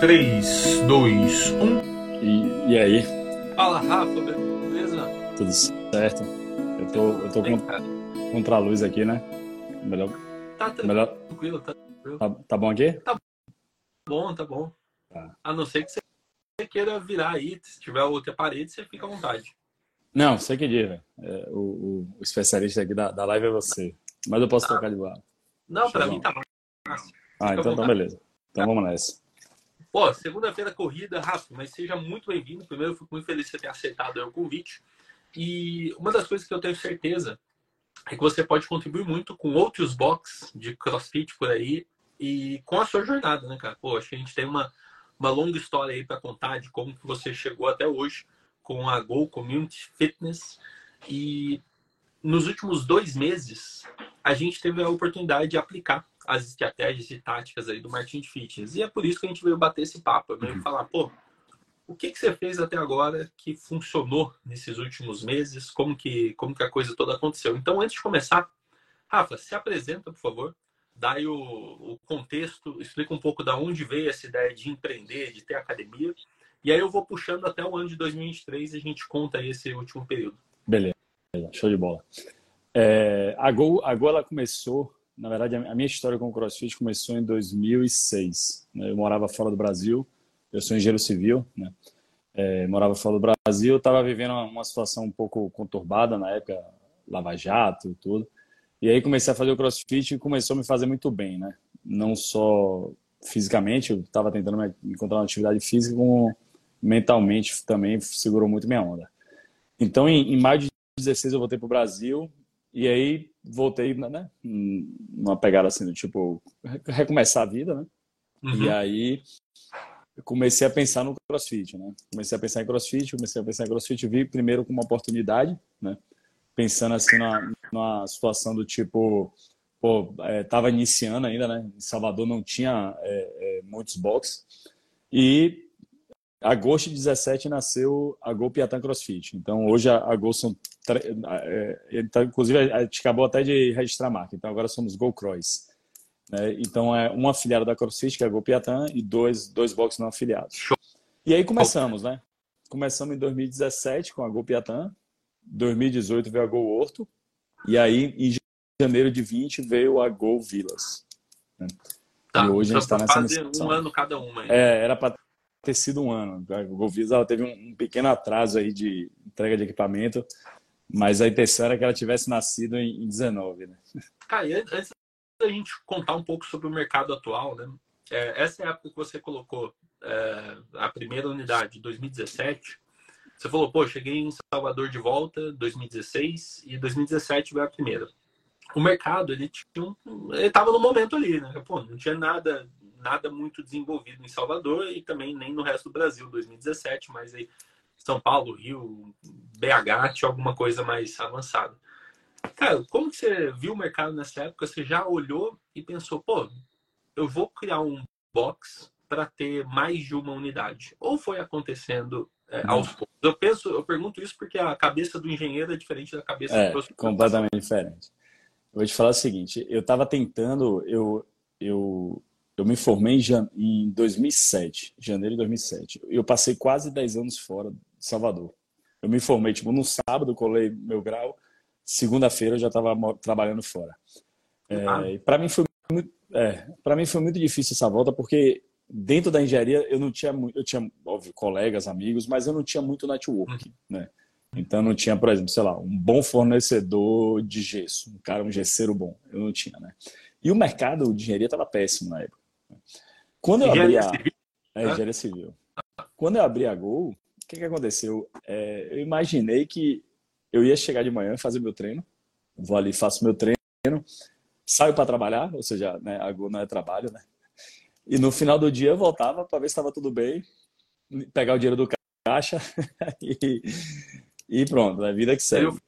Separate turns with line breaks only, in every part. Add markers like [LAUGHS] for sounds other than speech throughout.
3, 2, 1.
E, e aí?
Fala, Rafa, beleza?
Tudo certo? Eu tô, eu tô
cara.
contra a luz aqui, né? Melhor,
Tá
melhor,
tranquilo, tá tranquilo.
tá, tá bom aqui?
Tá bom, tá bom.
Tá.
A não ser que você queira virar aí, se tiver outra parede, você fica à vontade.
Não, você que diz, velho. É, o, o, especialista aqui da, da live é você. Mas eu posso trocar de lado.
Não, pra
Show.
mim tá bom. Fácil.
Ah,
à
então, então
vontade.
beleza. Então vamos nessa.
Pô, segunda-feira corrida, Rafa, mas seja muito bem-vindo. Primeiro, eu fico muito feliz de você aceitado o convite. E uma das coisas que eu tenho certeza é que você pode contribuir muito com outros box de crossfit por aí e com a sua jornada, né, cara? Pô, acho que a gente tem uma, uma longa história aí para contar de como que você chegou até hoje com a Go Community Fitness. E nos últimos dois meses, a gente teve a oportunidade de aplicar as estratégias e táticas aí do Martin Fitness. E é por isso que a gente veio bater esse papo. Veio
Uhum.
falar, pô, o que, que você fez até agora que funcionou nesses últimos meses? Como que, como que a coisa toda aconteceu? Então, antes de começar, Rafa, se apresenta, por favor. Dá aí o, o contexto, explica um pouco da onde veio essa ideia de empreender, de ter academia. E aí eu vou puxando até o ano de 2023 e a gente conta aí esse último período.
Beleza, show de bola. É, a Gol, a Gol ela começou, na verdade, a minha história com o CrossFit começou em 2006. né? Eu morava fora do Brasil, eu sou engenheiro civil, né? É, morava fora do Brasil, estava vivendo uma, situação um pouco conturbada na época, Lava Jato e tudo. E aí comecei a fazer o CrossFit e começou a me fazer muito bem, né? Não só fisicamente, eu estava tentando me- encontrar uma atividade física, como mentalmente também segurou muito minha onda. Então, em, em maio de 16 eu voltei para o Brasil e aí voltei, né, numa pegada assim, do tipo, re- recomeçar a vida, né?
Uhum.
E aí comecei a pensar no CrossFit, né? Comecei a pensar em CrossFit, comecei a pensar em CrossFit, vi primeiro como uma oportunidade, né? Pensando assim na, numa situação do tipo, pô, é, tava iniciando ainda, né? Em Salvador não tinha é, é, muitos boxes e agosto de 17 nasceu a Gol Piatã CrossFit. Então hoje a, a Gol são é, então, inclusive a gente acabou até de registrar a marca. Então agora somos Gol Cross. né? Então é uma afiliada da CrossFit que é a Gol Piatã e dois dois boxes não afiliados.
Show.
E aí começamos, né? Começamos em 2017 com a Gol Piatã, 2018 veio a Gol Horto e aí em janeiro de 20 veio a Gol Vilas.
Tá,
E hoje a gente
então
tá nessa
fazer
missão.
um ano cada uma.
É, era para ter sido um ano. A Govisa ela teve um, um pequeno atraso aí de entrega de equipamento, mas a intenção era que ela tivesse nascido em, em 19, né?
Cara, an- antes da gente contar um pouco sobre o mercado atual, né? É, essa é a época que você colocou é, a primeira unidade, 2017. Você falou, pô, cheguei em Salvador de volta, 2016, e 2017 veio a primeira. O mercado, ele tinha um, ele estava no momento ali, né? Pô, não tinha nada, nada muito desenvolvido em Salvador e também nem no resto do Brasil, 2017, mas aí São Paulo, Rio, BH tinha alguma coisa mais avançada. Cara, como que você viu o mercado nessa época? Você já olhou e pensou, pô, eu vou criar um box para ter mais de uma unidade? Ou foi acontecendo é,
Não.
aos poucos? Eu penso, eu pergunto isso porque a cabeça do engenheiro é diferente da cabeça
É,
do
completamente diferente. Eu vou te falar o seguinte, eu estava tentando, eu, eu, eu me formei em, jan- em 2007, janeiro de 2007. Eu passei quase 10 anos fora de Salvador. Eu me formei, tipo, no sábado, colei meu grau, segunda-feira eu já estava trabalhando fora.
Ah.
É, para mim foi muito, é, para mim foi muito difícil essa volta porque dentro da engenharia eu não tinha muito, eu tinha óbvio colegas, amigos, mas eu não tinha muito networking, né? Então não tinha, por exemplo, sei lá, um bom fornecedor de gesso, um cara um gesseiro bom, eu não tinha, né? E o mercado de engenharia estava péssimo na época. Quando eu abri a é, engenharia civil. Quando eu abri a Gol, o que que aconteceu? É, eu imaginei que eu ia chegar de manhã, fazer meu treino, vou ali, faço meu treino, saio para trabalhar, ou seja, né, a Gol não é trabalho, né? E no final do dia eu voltava para ver se estava tudo bem, pegar o dinheiro do caixa [LAUGHS] e, e pronto, a vida que segue.
o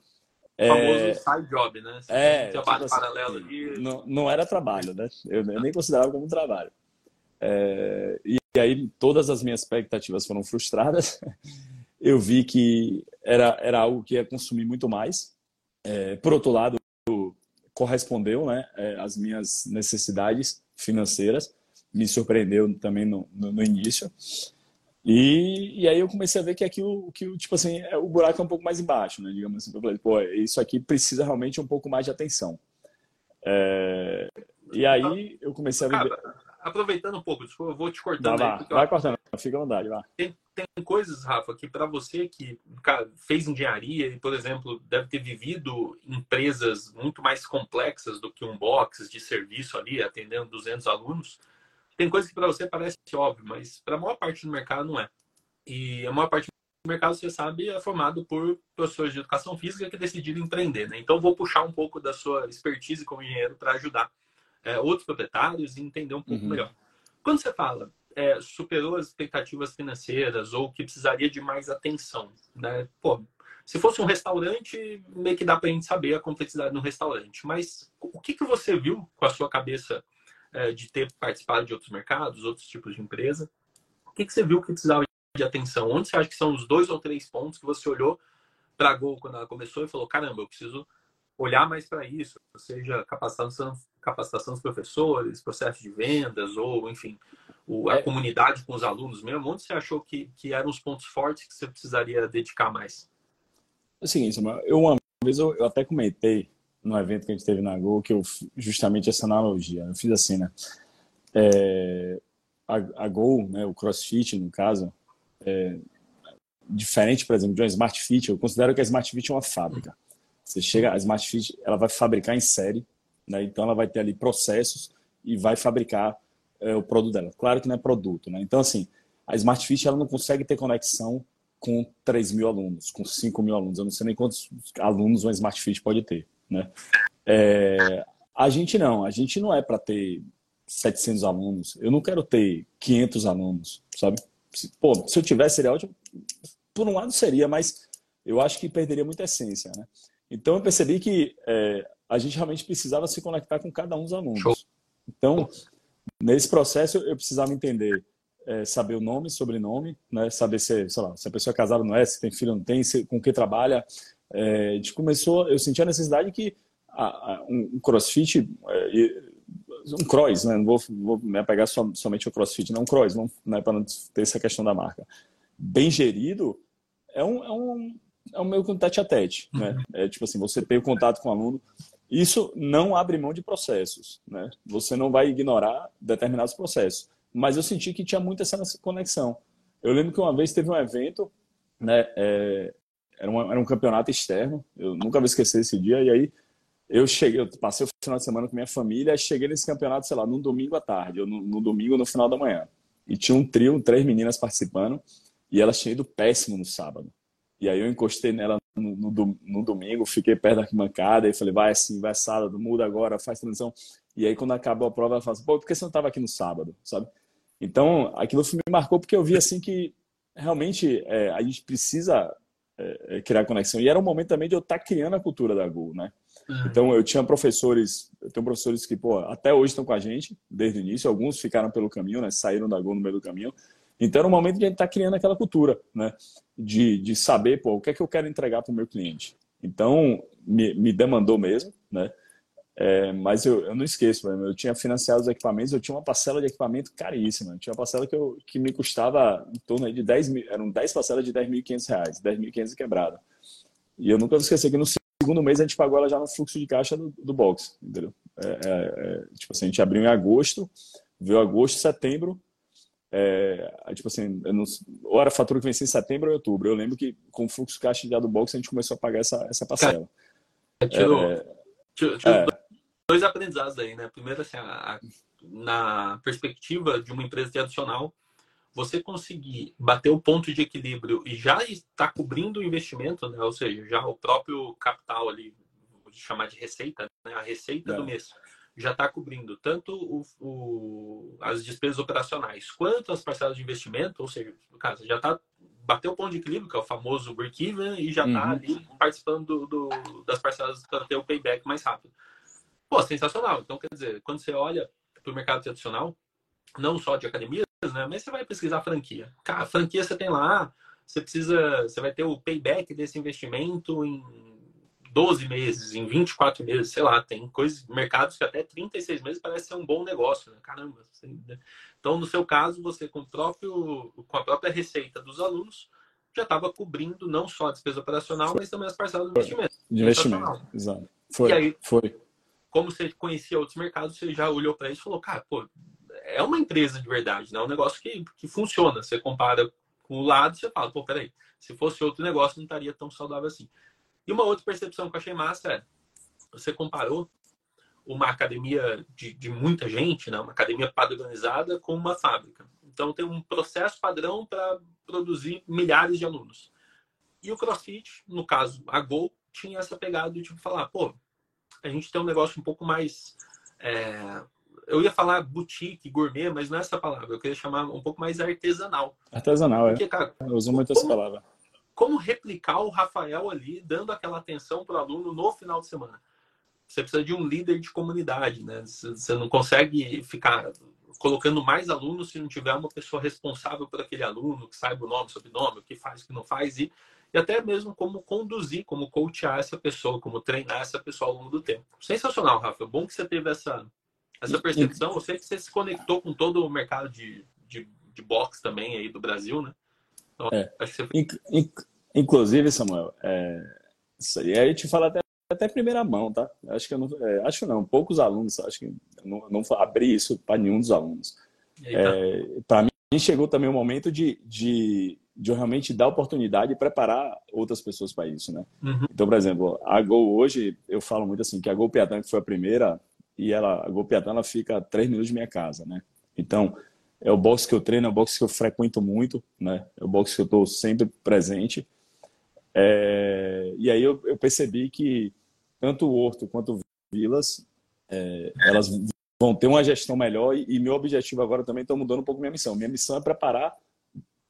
famoso side job, né? Você
É,
trabalho
tipo assim,
paralelo ali.
não, não era trabalho, né? Eu, eu nem considerava como trabalho. É, e aí todas as minhas expectativas foram frustradas. [LAUGHS] Eu vi que era, era algo que ia consumir muito mais. É, por outro lado, correspondeu, né, é, às minhas necessidades financeiras. me surpreendeu também no, no, no início. E, e aí eu comecei a ver que aquilo, que tipo assim, é, o buraco é um pouco mais embaixo, né? Digamos assim, eu falei, pô, isso aqui precisa realmente um pouco mais de atenção. É, e aí eu comecei a ver.
Aproveitando um pouco, desculpa, eu vou te cortando.
Vai, aí, vai cortando, fica à vontade, vai.
Tem, tem coisas, Rafa, que para você que cara, fez engenharia e, por exemplo, deve ter vivido empresas muito mais complexas do que um box de serviço ali, atendendo 200 alunos, tem coisas que para você parece óbvio, mas para a maior parte do mercado não é. E a maior parte do mercado, você sabe, é formado por professores de educação física que decidiram empreender. Né? Então, vou puxar um pouco da sua expertise como engenheiro para ajudar é, outros proprietários e entender um pouco uhum. melhor. Quando você fala é, superou as expectativas financeiras ou que precisaria de mais atenção, né? Pô, se fosse um restaurante, meio que dá para a gente saber a complexidade no restaurante. Mas o que, que você viu com a sua cabeça é, de ter participado de outros mercados, outros tipos de empresa. O que, que você viu que precisava de atenção? Onde você acha que são os dois ou três pontos que você olhou para a Gol quando ela começou e falou: caramba, eu preciso olhar mais para isso, seja capacitação, capacitação dos professores, processo de vendas, ou enfim, o, a é. comunidade com os alunos mesmo. Onde você achou que, que eram os pontos fortes que você precisaria dedicar mais?
É o seguinte, eu uma vez eu, eu até comentei no evento que a gente teve na Gol, que eu justamente essa analogia. Eu fiz assim, né? É, a, a Gol, né, o CrossFit, no caso, é, diferente, por exemplo, de uma Smart Fit, eu considero que a Smart Fit é uma fábrica. Você chega, a Smart Fit, ela vai fabricar em série, né? Então ela vai ter ali processos e vai fabricar é, o produto dela. Claro que não é produto, né? Então assim, a Smart Fit ela não consegue ter conexão com 3 mil alunos, com 5 mil alunos. Eu não sei nem quantos alunos uma Smart Fit pode ter. Né? É, a gente não, a gente não é para ter 700 alunos. Eu não quero ter 500 alunos, sabe? Pô, se eu tivesse, seria ótimo. Por um lado seria, mas eu acho que perderia muita essência, né? Então eu percebi que é, a gente realmente precisava se conectar com cada um dos alunos. Show. Então, nesse processo eu precisava entender, é, saber o nome, sobrenome, né? Saber se, sei lá, se a pessoa é casada não é, se tem filho não tem, se, com que trabalha, é, a gente começou, eu senti a necessidade que a, a, um crossfit, é, um cross, né? não vou, vou me apegar so, somente ao crossfit, não um cross, né? para não ter essa questão da marca. Bem gerido é um, é um, é um meio que um tete a tete, né? Uhum. É tipo assim, você tem o contato com o aluno, isso não abre mão de processos, né? Você não vai ignorar determinados processos. Mas eu senti que tinha muito essa conexão. Eu lembro que uma vez teve um evento, né? É, era, uma, era um campeonato externo, eu nunca vou esquecer esse dia. E aí eu cheguei, eu passei o final de semana com minha família, cheguei nesse campeonato, sei lá, no domingo à tarde, ou no, no domingo no final da manhã. E tinha um trio, três meninas participando, e elas tinham ido péssimo no sábado. E aí eu encostei nela no, no, no, domingo, fiquei perto da arquibancada e falei, vai assim, vai sábado, muda agora, faz transição. E aí quando acabou a prova, ela falou assim, pô, por que você não estava aqui no sábado, sabe? Então, aquilo me marcou porque eu vi assim que realmente é, a gente precisa é, é, criar conexão. E era um momento também de eu estar tá criando a cultura da Gol, né? Então eu tinha professores, eu tenho professores que, pô, até hoje estão com a gente, desde o início, alguns ficaram pelo caminho, né? Saíram da Gol no meio do caminho. Então era um momento de a gente estar tá criando aquela cultura, né? De, de saber, pô, o que é que eu quero entregar para o meu cliente. Então me, me demandou mesmo, né? É, mas eu, eu não esqueço, eu tinha financiado os equipamentos, eu tinha uma parcela de equipamento caríssima. Tinha uma parcela que, eu, que me custava em torno de 10 mil, eram 10 parcelas de 10.500 reais, 10.500 quebrada. E eu nunca vou esquecer que no segundo mês a gente pagou ela já no fluxo de caixa do, do box, entendeu? É, é, é, tipo assim, a gente abriu em agosto, veio agosto, setembro, é, tipo assim, não, ou era a fatura que vencia em setembro ou outubro. Eu lembro que com o fluxo de caixa já do box a gente começou a pagar essa, essa parcela.
Tirou, é, tirou, tirou é dois aprendizados aí, né? Primeiro, assim, a, a, na perspectiva de uma empresa tradicional, você conseguir bater o ponto de equilíbrio e já está cobrindo o investimento, né? Ou seja, já o próprio capital ali, vou chamar de receita, né? A receita é. do mês já está cobrindo tanto o, o, as despesas operacionais quanto as parcelas de investimento, ou seja, no caso, já está bateu o ponto de equilíbrio, que é o famoso break-even, e já está uhum. ali participando do, do, das parcelas para ter o payback mais rápido. Pô, sensacional. Então, quer dizer, quando você olha para o mercado tradicional, não só de academias, né? Mas você vai pesquisar franquia. Cara, franquia você tem lá, você precisa, você vai ter o payback desse investimento em 12 meses, em 24 meses, sei lá, tem coisas, mercados que até 36 meses parece ser um bom negócio, né? Caramba. Assim, né? Então, no seu caso, você com, o próprio, com a própria receita dos alunos já estava cobrindo não só a despesa operacional,
Foi.
mas também as parcelas do investimento.
De investimento, exato. Foi,
E aí-
foi.
Como você conhecia outros mercados, você já olhou para isso e falou, cara, pô, é uma empresa de verdade, né? É um negócio que, que funciona. Você compara com o lado, você fala, pô, peraí, se fosse outro negócio, não estaria tão saudável assim. E uma outra percepção que eu achei massa é, você comparou uma academia de, de muita gente, né? uma academia padronizada, com uma fábrica. Então tem um processo padrão para produzir milhares de alunos. E o CrossFit, no caso, a Gol, tinha essa pegada de tipo falar, pô, a gente tem um negócio um pouco mais. é, Eu ia falar boutique, gourmet, mas não é essa palavra. Eu queria chamar um pouco mais artesanal.
Artesanal, é.
Porque, cara,
Eu uso muito essa palavra.
Como replicar o Rafael ali, dando aquela atenção para o aluno no final de semana? Você precisa de um líder de comunidade, né? Você não consegue ficar colocando mais alunos se não tiver uma pessoa responsável por aquele aluno, que saiba o nome, sobrenome, o que faz, o que não faz, e, e até mesmo como conduzir, como coachar essa pessoa, como treinar essa pessoa ao longo do tempo. Sensacional, Rafa. Bom que você teve essa, essa percepção. Eu sei que você se conectou com todo o mercado de, de, de boxe também aí do Brasil, né? Então,
É.
acho que você
Inclusive, Samuel, é, isso aí a gente fala até, até primeira mão, tá? Acho que eu não, é, acho não, poucos alunos, acho que não, não abri isso para nenhum dos alunos. É, para mim chegou também o momento de, de, de eu realmente dar oportunidade e preparar outras pessoas para isso, né?
Uhum.
Então, por exemplo, a Gol hoje, eu falo muito assim, que a Gol Piatã, que foi a primeira, e ela, a Gol Piatã, ela fica a três minutos de minha casa, né? Então, é o boxe que eu treino, é o boxe que eu frequento muito, né? É o boxe que eu estou sempre presente. É, e aí eu, eu percebi que tanto o Horto quanto o Vilas, é, elas vão ter uma gestão melhor e, e meu objetivo agora também está mudando um pouco minha missão. Minha missão é preparar.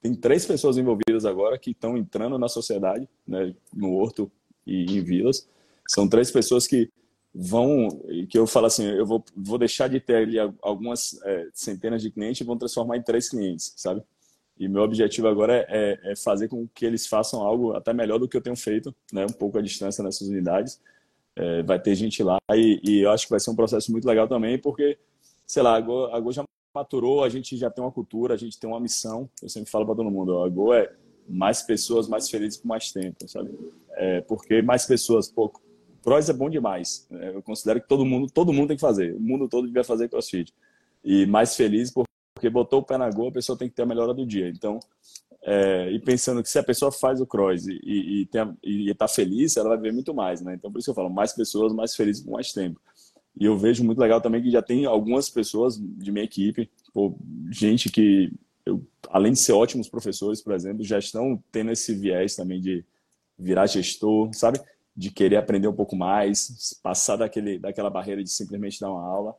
Tem três pessoas envolvidas agora que estão entrando na sociedade, né, no Horto e em Vilas. São três pessoas que vão, que eu falo assim, eu vou, vou deixar de ter ali algumas é, centenas de clientes e vão transformar em três clientes, sabe? E meu objetivo agora é, é, é, fazer com que eles façam algo até melhor do que eu tenho feito, né? Um pouco à distância nessas unidades. É, vai ter gente lá e, e, eu acho que vai ser um processo muito legal também, porque, sei lá, a Go, a Go já maturou, a gente já tem uma cultura, a gente tem uma missão. Eu sempre falo para todo mundo, a Go é mais pessoas mais felizes por mais tempo, sabe? É, porque mais pessoas, pô, cross é bom demais. Né? Eu considero que todo mundo, todo mundo tem que fazer. O mundo todo devia fazer crossfit. E mais feliz porque botou o pé na Go, a pessoa tem que ter a melhora do dia. Então, é, e pensando que se a pessoa faz o cross e, e, e, está feliz, ela vai ver muito mais, né? Então, por isso que eu falo, mais pessoas, mais felizes por mais tempo. E eu vejo muito legal também que já tem algumas pessoas de minha equipe, gente que, eu, além de ser ótimos professores, por exemplo, já estão tendo esse viés também de virar gestor, sabe? De querer aprender um pouco mais, passar daquele, daquela barreira de simplesmente dar uma aula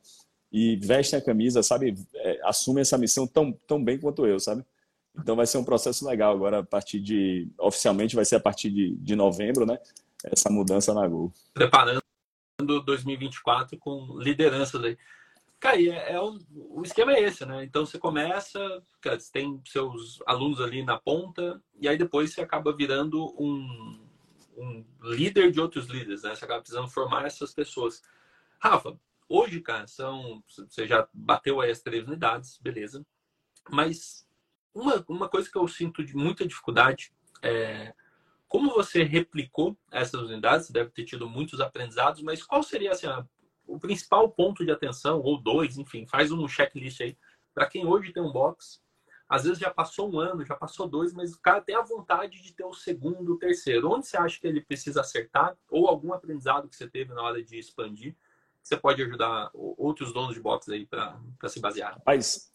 e vestem a camisa, sabe? É, assumem essa missão tão, tão bem quanto eu, sabe? Então vai ser um processo legal agora a partir de oficialmente vai ser a partir de, de novembro, né? Essa mudança na Gol.
Preparando 2024 com lideranças aí. Cara, é, é o, o, esquema é esse, né? Então você começa, cara, você tem seus alunos ali na ponta e aí depois você acaba virando um, um líder de outros líderes, né? Você acaba precisando formar essas pessoas. Rafa, hoje, cara, são você já bateu aí as três unidades, beleza? Mas uma, uma coisa que eu sinto de muita dificuldade é como você replicou essas unidades, deve ter tido muitos aprendizados, mas qual seria assim, a, o principal ponto de atenção, ou dois, enfim, faz um checklist aí, para quem hoje tem um box, às vezes já passou um ano, já passou dois, mas o cara tem a vontade de ter o segundo, o terceiro. Onde você acha que ele precisa acertar? Ou algum aprendizado que você teve na hora de expandir, você pode ajudar outros donos de box aí para se basear?
Rapaz,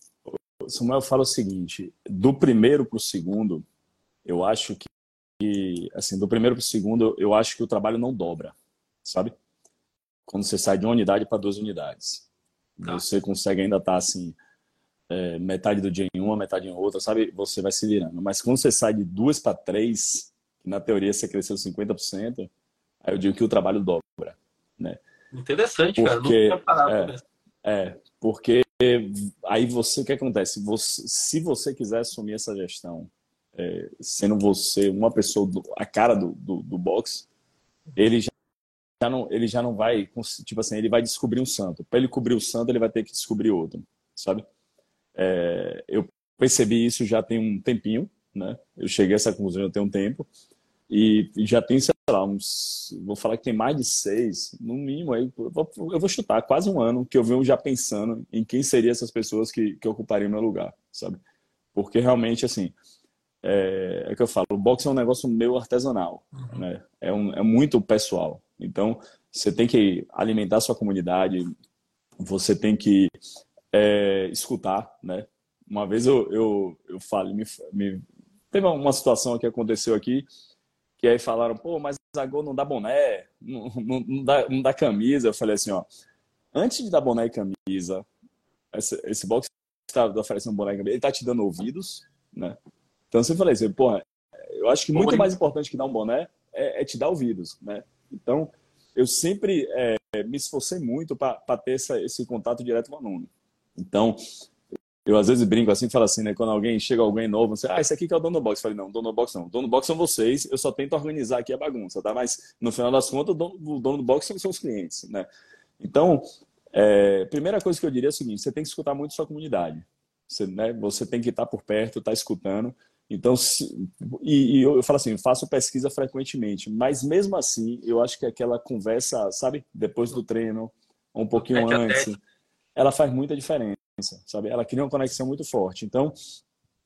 Samuel fala o seguinte: do primeiro para o segundo, eu acho que, que assim, do primeiro para o segundo, eu acho que o trabalho não dobra, sabe? Quando você sai de uma unidade para duas unidades, tá. você consegue ainda estar tá, assim, é, metade do dia em uma, metade em outra, sabe? Você vai se virando. Mas quando você sai de duas para três, na teoria você cresceu 50%, aí eu digo que o trabalho dobra, né?
Interessante,
porque,
cara. Parado
é, é, porque aí você o que acontece? Você, se você quiser assumir essa gestão, é, sendo você uma pessoa do, a cara do, do, do box, ele já já não, ele já não vai, tipo assim, ele vai descobrir um santo. Para ele cobrir o santo, ele vai ter que descobrir outro, sabe? É, eu percebi isso já tem um tempinho, né? Eu cheguei a essa conclusão já tem um tempo. E, já tem, sei lá, uns. Vou falar que tem mais de seis, no mínimo, aí, eu vou, eu vou chutar, quase um ano que eu venho já pensando em quem seriam essas pessoas que, que ocupariam meu lugar, sabe? Porque realmente, assim, é, é que eu falo, o boxe é um negócio meu artesanal, uhum. né? É, um, é muito pessoal. Então, você tem que alimentar a sua comunidade, você tem que é, escutar, né? Uma vez eu, eu, eu falo, me, me, teve uma situação que aconteceu aqui, que aí falaram, pô, mas a Gol não dá boné, não, não, não, dá, não dá camisa. Eu falei assim, ó, antes de dar boné e camisa, esse, esse box está oferecendo boné e camisa, ele tá te dando ouvidos, né? Então você falei assim, porra, eu acho que muito mais importante que dar um boné é, é te dar ouvidos, né? Então, eu sempre é, me esforcei muito para ter essa, esse contato direto com o aluno. Então, eu às vezes brinco assim, falo assim, né? Quando alguém chega alguém novo, você, ah, esse aqui que é o dono do box. Eu falei, não, dono do box não. O dono do box são vocês, eu só tento organizar aqui a bagunça, tá? Mas no final das contas, o dono, o dono do box são os clientes, né? Então, é, primeira coisa que eu diria é o seguinte: você tem que escutar muito sua comunidade. Você, né, você tem que estar por perto, estar escutando. Então, se, e, e, eu, eu falo assim, faço pesquisa frequentemente, mas mesmo assim, eu acho que aquela conversa, sabe, depois do treino, um pouquinho antes, ela faz muita diferença sabe? Ela cria uma conexão muito forte. Então,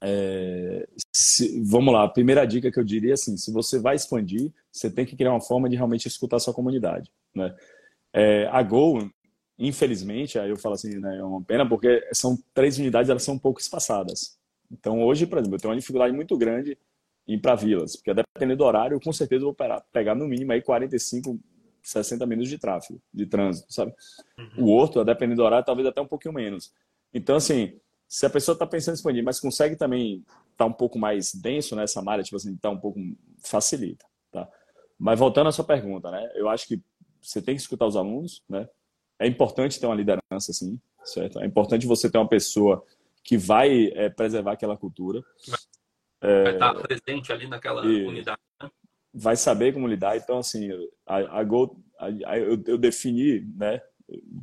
é, se, vamos lá, a primeira dica que eu diria é assim, se você vai expandir, você tem que criar uma forma de realmente escutar sua comunidade, né? É, a Go, infelizmente, aí eu falo assim, né, é uma pena porque são três unidades, elas são um pouco espaçadas. Então, hoje, por exemplo, eu tenho uma dificuldade muito grande em ir para vilas, porque dependendo do horário, eu com certeza vou pegar no mínimo aí 45, 60 minutos de tráfego, de trânsito, sabe? Uhum. O outro, dependendo do horário, talvez até um pouquinho menos. Então, assim, se a pessoa está pensando em expandir, mas consegue também estar tá um pouco mais denso nessa malha, tipo assim, tá um pouco facilita, tá? Mas voltando à sua pergunta, né? Eu acho que você tem que escutar os alunos, né? É importante ter uma liderança, sim, certo? É importante você ter uma pessoa que vai é, preservar aquela cultura.
Vai estar tá presente ali naquela unidade, né?
Vai saber como lidar. Então, assim, a, a Go, a, a, eu, eu defini, né?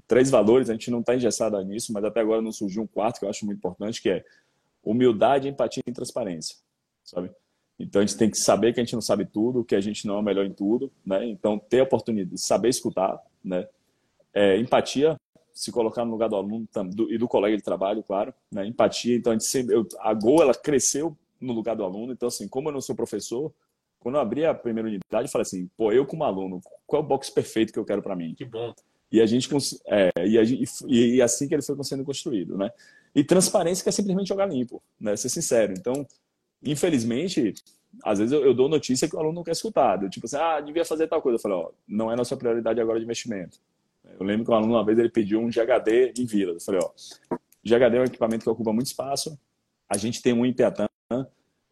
Três valores, a gente não está engessado nisso, mas até agora não surgiu um quarto que eu acho muito importante, que é humildade, empatia e transparência, sabe? Então a gente tem que saber que a gente não sabe tudo, que a gente não é melhor em tudo, né? Então ter a oportunidade de saber escutar, né? É, empatia, se colocar no lugar do aluno do, e do colega de trabalho, claro, né? Empatia, então a gente sempre, eu, a Go ela cresceu no lugar do aluno, então assim, como eu não sou professor, quando eu abri a primeira unidade, eu falei assim, pô, eu como aluno, qual é o box perfeito que eu quero para mim?
Que bom.
E a gente é, e, a, e, assim que ele foi sendo construído, né? E transparência que é simplesmente jogar limpo, né? Ser sincero. Então, infelizmente, às vezes eu, eu dou notícia que o aluno não quer escutar. Eu, tipo assim, ah, devia fazer tal coisa. Eu falei, ó, não é nossa prioridade agora de investimento. Eu lembro que um aluno uma vez ele pediu um GHD em Vila. Eu falei, ó, GHD é um equipamento que ocupa muito espaço. A gente tem um em Piatã,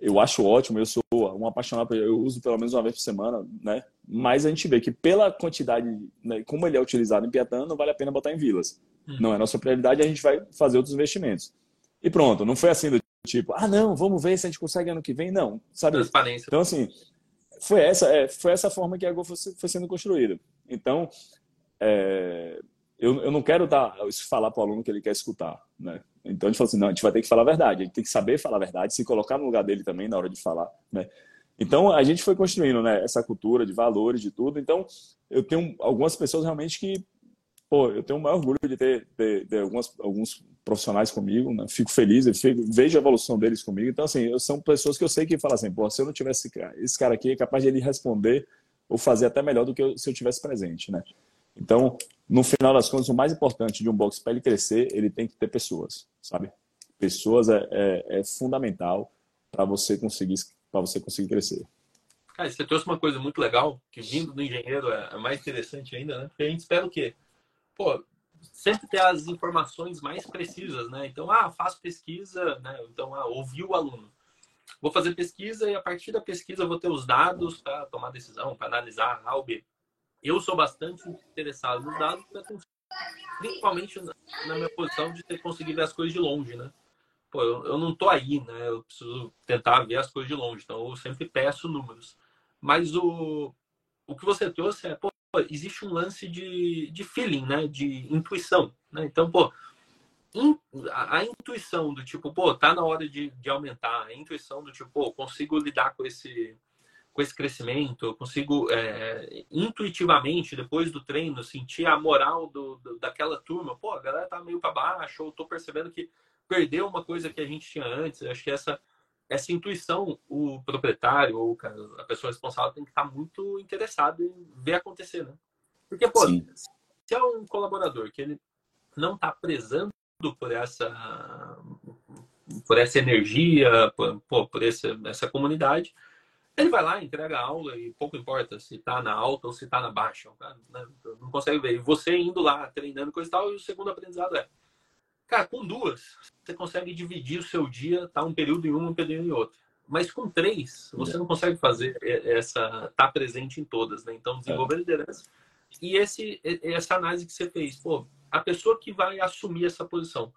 eu acho ótimo, eu sou um apaixonado, eu uso pelo menos uma vez por semana, né? Mas a gente vê que pela quantidade, né, como ele é utilizado em Piatã, não vale a pena botar em vilas. Hum. Não é nossa prioridade, a gente vai fazer outros investimentos. E pronto, não foi assim do tipo, ah, não, vamos ver se a gente consegue ano que vem, não, sabe?
Transparência.
Então, assim, foi essa, é, foi essa forma que a Go foi, foi sendo construída. Então, é, eu, eu não quero dar, falar para o aluno que ele quer escutar, né? Então a gente assim, não, a gente vai ter que falar a verdade, a gente tem que saber falar a verdade, se colocar no lugar dele também na hora de falar, né? Então a gente foi construindo, né, essa cultura de valores, de tudo. Então eu tenho algumas pessoas realmente que, pô, eu tenho o maior orgulho de ter, ter, ter algumas, alguns profissionais comigo, né? Fico feliz, eu fico, vejo a evolução deles comigo. Então assim, são pessoas que eu sei que falam assim, pô, se eu não tivesse esse cara aqui, é capaz de ele responder ou fazer até melhor do que eu, se eu tivesse presente, né? Então, no final das contas, o mais importante de um box para ele crescer, ele tem que ter pessoas, sabe? Pessoas é, é, é fundamental para você conseguir para você conseguir crescer.
Cara, você trouxe uma coisa muito legal, que vindo do engenheiro é, é mais interessante ainda, né? Porque a gente espera o quê? Pô, sempre ter as informações mais precisas, né? Então, ah, faço pesquisa, né? Então, ah, ouvi o aluno. Vou fazer pesquisa e a partir da pesquisa vou ter os dados para tomar decisão, para analisar A ou B eu sou bastante interessado nos dados, principalmente na minha posição de ter conseguido ver as coisas de longe, né? Pô, eu, não tô aí, né? Eu preciso tentar ver as coisas de longe, então eu sempre peço números. Mas o, o que você trouxe é, pô, existe um lance de, de feeling, né? De intuição, né? Então, pô, in, a, a, intuição do tipo, pô, tá na hora de, de aumentar, a intuição do tipo, pô, consigo lidar com esse com esse crescimento, eu consigo é, intuitivamente, depois do treino, sentir a moral do, do, daquela turma. Pô, a galera tá meio para baixo, eu tô percebendo que perdeu uma coisa que a gente tinha antes. Eu acho que essa, essa intuição, o proprietário ou a pessoa responsável tem que estar tá muito interessado em ver acontecer, né? Porque, pô, Sim. se é um colaborador que ele não está prezando por essa por essa energia, por, por essa, essa comunidade, ele vai lá, entrega a aula e pouco importa se está na alta ou se está na baixa. Cara, né? Não consegue ver. E você indo lá, treinando coisa e tal, e o segundo aprendizado é, cara, com duas, você consegue dividir o seu dia, tá um período em uma, um período em outra. Mas com três, você não consegue fazer essa, tá presente em todas, né? Então, desenvolver é. liderança. E esse, essa análise que você fez, pô, a pessoa que vai assumir essa posição,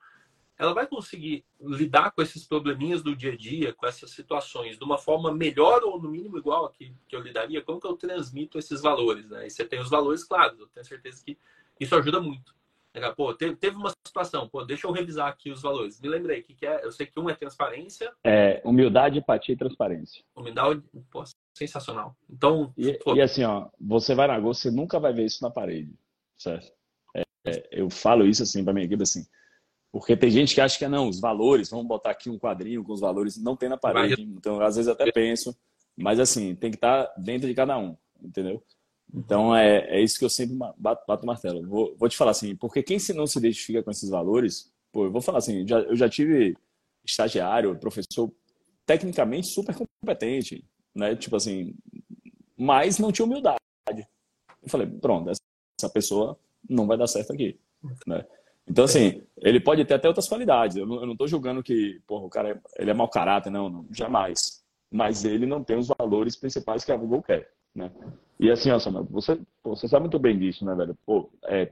ela vai conseguir lidar com esses probleminhas do dia a dia, com essas situações, de uma forma melhor ou no mínimo igual a que, que eu lidaria? Como que eu transmito esses valores? Né? E você tem os valores claros, eu tenho certeza que isso ajuda muito. Pô, teve, teve uma situação, pô, deixa eu revisar aqui os valores. Me lembrei que, que é, eu sei que um é transparência.
É, humildade, empatia e transparência.
Humildade, pô, sensacional. Então,
e, e, assim, ó, você vai na Go, você nunca vai ver isso na parede, certo? É, eu falo isso assim para minha equipe assim, porque tem gente que acha que é não, os valores, vamos botar aqui um quadrinho com os valores, não tem na parede. Então, às vezes até penso, mas assim, tem que estar tá dentro de cada um, entendeu? Então, é, é isso que eu sempre bato, bato o martelo. Vou, vou te falar assim, porque quem se não se identifica com esses valores, pô, eu vou falar assim, já, eu já tive estagiário, professor tecnicamente super competente, né? Tipo assim, mas não tinha humildade. Eu falei, pronto, essa pessoa não vai dar certo aqui, né? Então, assim, ele pode ter até outras qualidades. Eu não, estou julgando que porra, o cara é, ele é mau caráter, não, não, jamais. Mas ele não tem os valores principais que a Google quer, né? E assim, ó, Samuel, você, você sabe muito bem disso, né, velho? Pô, é,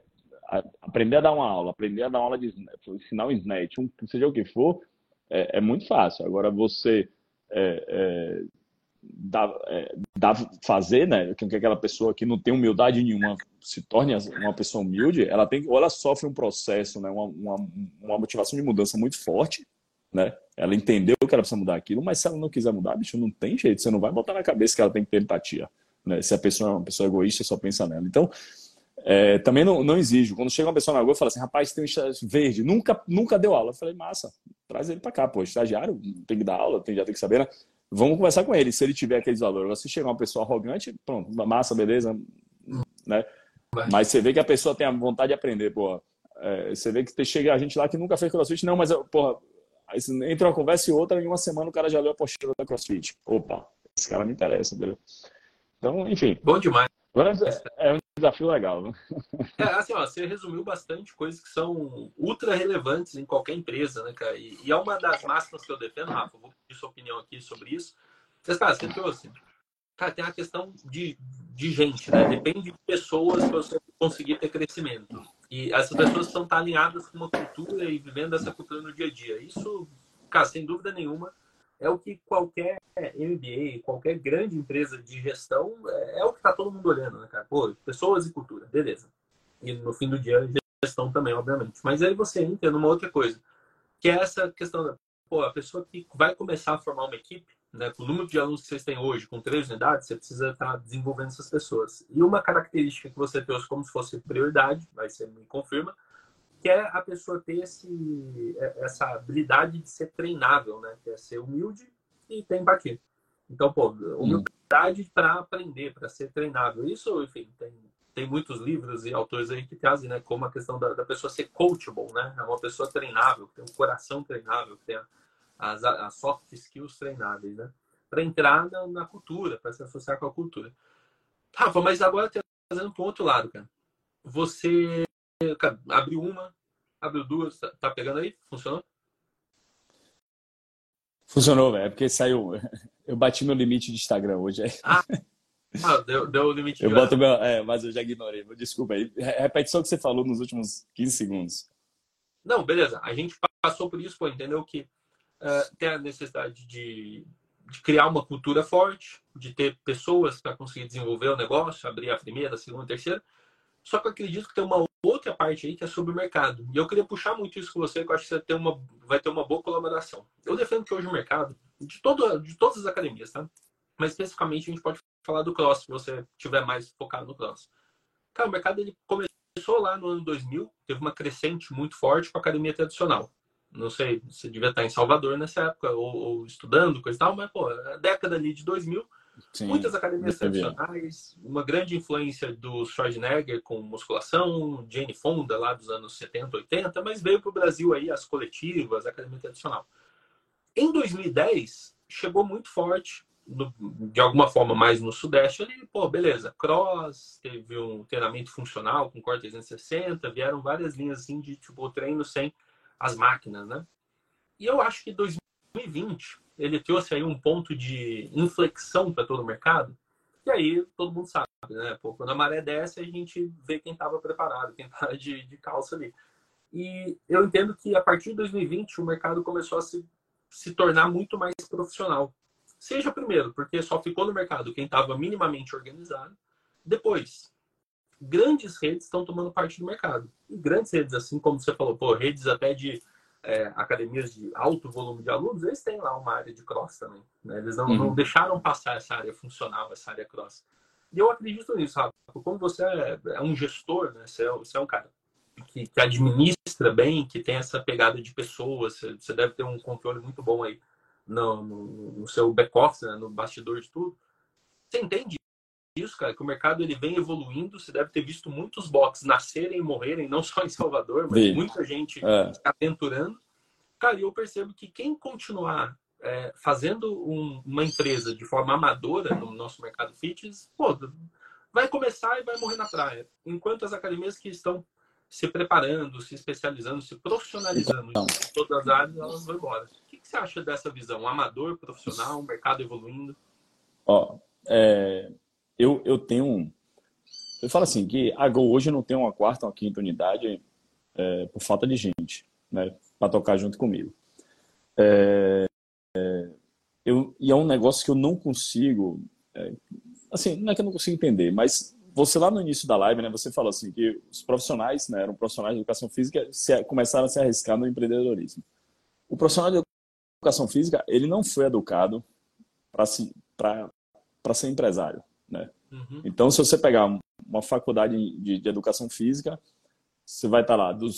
aprender a dar uma aula, aprender a dar uma aula de ensinar um snatch, um, seja o que for, é, é muito fácil. Agora, você é, é dá, é, dá fazer, né, que aquela pessoa que não tem humildade nenhuma se torne uma pessoa humilde, ela tem ou ela sofre um processo, né, uma, uma, uma motivação de mudança muito forte, né? Ela entendeu que ela precisa mudar aquilo, mas se ela não quiser mudar, bicho, não tem jeito. Você não vai botar na cabeça que ela tem que ter empatia, né? Se a pessoa é uma pessoa egoísta, só pensa nela. Então, é, também não, não exijo. Quando chega uma pessoa na rua e fala assim, rapaz, tem um estagiário verde, nunca, nunca deu aula. Eu falei, massa, traz ele para cá, pô, estagiário tem que dar aula, tem, já tem que saber, né? Vamos conversar com ele, se ele tiver aqueles valores. Se chegar uma pessoa arrogante, pronto, massa, beleza, né? Mas você vê que a pessoa tem a vontade de aprender, pô. É, você vê que chega a gente lá que nunca fez crossfit, não, mas, porra, aí entre uma conversa e outra, em uma semana o cara já leu a postura da crossfit. Opa, esse cara me interessa, entendeu? Então, enfim.
Bom demais.
Agora é um desafio legal, né?
É, assim, ó, você resumiu bastante coisas que são ultra relevantes em qualquer empresa, né, cara? E, e é uma das máximas que eu defendo, Rafa, vou pedir sua opinião aqui sobre isso. Mas, cara, você trouxe. Cara, tem a questão de, de gente, né? Depende de pessoas para você conseguir ter crescimento. E essas pessoas estar alinhadas com uma cultura e vivendo essa cultura no dia a dia. Isso, cara, sem dúvida nenhuma, é o que qualquer MBA, qualquer grande empresa de gestão, é, é o que está todo mundo olhando, né, cara? Pô, pessoas e cultura, beleza. E no fim do dia, gestão também, obviamente. Mas aí você entra numa outra coisa, que é essa questão da, pô, a pessoa que vai começar a formar uma equipe, né, com o número de alunos que vocês têm hoje, com três unidades, você precisa estar tá desenvolvendo essas pessoas. E uma característica que você trouxe como se fosse prioridade, vai ser me confirma, que é a pessoa ter esse, é, essa habilidade de ser treinável, né? Que é ser humilde e ter empatia. Então, pô, humildade hum. para aprender, para ser treinável. Isso, enfim, tem, tem muitos livros e autores aí que trazem, né? Como a questão da, da pessoa ser coachable, né? É uma pessoa treinável, que tem um coração treinável, que tem as, as soft skills treináveis, né? Para entrar na, na cultura, para se associar com a cultura. Rafa, mas agora trazendo para o outro lado, cara. Você abriu uma, abriu duas, tá, tá pegando aí? Funcionou?
Funcionou, velho. É porque saiu. [LAUGHS] Eu bati meu limite de Instagram hoje.
Ah, ah deu, deu o limite.
Eu boto meu. É, mas eu já ignorei. Desculpa aí. Repete só o que você falou nos últimos 15 segundos.
Não, beleza. A gente passou por isso, pô, entendeu que uh, tem a necessidade de, de criar uma cultura forte, de ter pessoas para conseguir desenvolver o negócio, abrir a primeira, a segunda, a terceira. Só que eu acredito que tem uma outra parte aí que é sobre o mercado. E eu queria puxar muito isso com você, que eu acho que você tem uma, vai ter uma boa colaboração. Eu defendo que hoje o mercado, de, todo, de todas as academias, tá? Mas especificamente a gente pode falar do cross, se você tiver mais focado no cross. Cara, o mercado ele começou lá no ano 2000, teve uma crescente muito forte com a academia tradicional. Não sei, você devia estar em Salvador nessa época, ou, ou estudando, coisa e tal, mas, pô, a década ali de 2000, Sim, muitas academias tradicionais, uma grande influência do Schwarzenegger com musculação, Jane Fonda lá dos anos 70, 80, mas veio para o Brasil aí as coletivas, a academia tradicional. Em 2010, chegou muito forte, no, de alguma forma mais no Sudeste ali, pô, beleza, cross, teve um treinamento funcional com Core 360, vieram várias linhas assim de tipo treino sem as máquinas, né? E eu acho que 2020 ele trouxe aí um ponto de inflexão para todo o mercado. E aí todo mundo sabe, né? Pô, quando a maré desce, a gente vê quem estava preparado, quem estava de, de calça ali. E eu entendo que a partir de 2020 o mercado começou a se, se tornar muito mais profissional. Seja primeiro, porque só ficou no mercado quem estava minimamente organizado. Depois, grandes redes estão tomando parte do mercado. E grandes redes, assim como você falou, pô, redes até de é, academias de alto volume de alunos, eles têm lá uma área de cross também. Né? Eles não, uhum. não deixaram passar essa área funcional, essa área cross. E eu acredito nisso, Rafa. Como você é, é um gestor, né? você, é, você é um cara que, que, administra bem, que tem essa pegada de pessoas, você, você deve ter um controle muito bom aí no, no, no seu back-office, né? no bastidor de tudo. Você entende isso, cara, que o mercado ele vem evoluindo. Você deve ter visto muitos box nascerem e morrerem, não só em Salvador, mas muita gente é. se aventurando. Cara, e eu percebo que quem continuar é, fazendo um, uma empresa de forma amadora no nosso mercado fitness, pô, vai começar e vai morrer na praia. Enquanto as academias que estão se preparando, se especializando, se profissionalizando então, em todas as áreas, elas vão embora. O que, que você acha dessa visão? Amador, profissional, mercado evoluindo?
Ó, é, eu, eu tenho. Eu falo assim, que a Gol hoje não tem uma quarta ou uma quinta unidade é, por falta de gente, né? Para tocar junto comigo. É, é, eu, e é um negócio que eu não consigo. É, assim, não é que eu não consigo entender, mas você lá no início da live, né? Você falou assim que os profissionais, né? Eram profissionais de educação física, se, começaram a se arriscar no empreendedorismo. O profissional de educação física, ele não foi educado para ser empresário. Né? Uhum. Então, se você pegar uma faculdade de, de, educação física, você vai estar lá, dos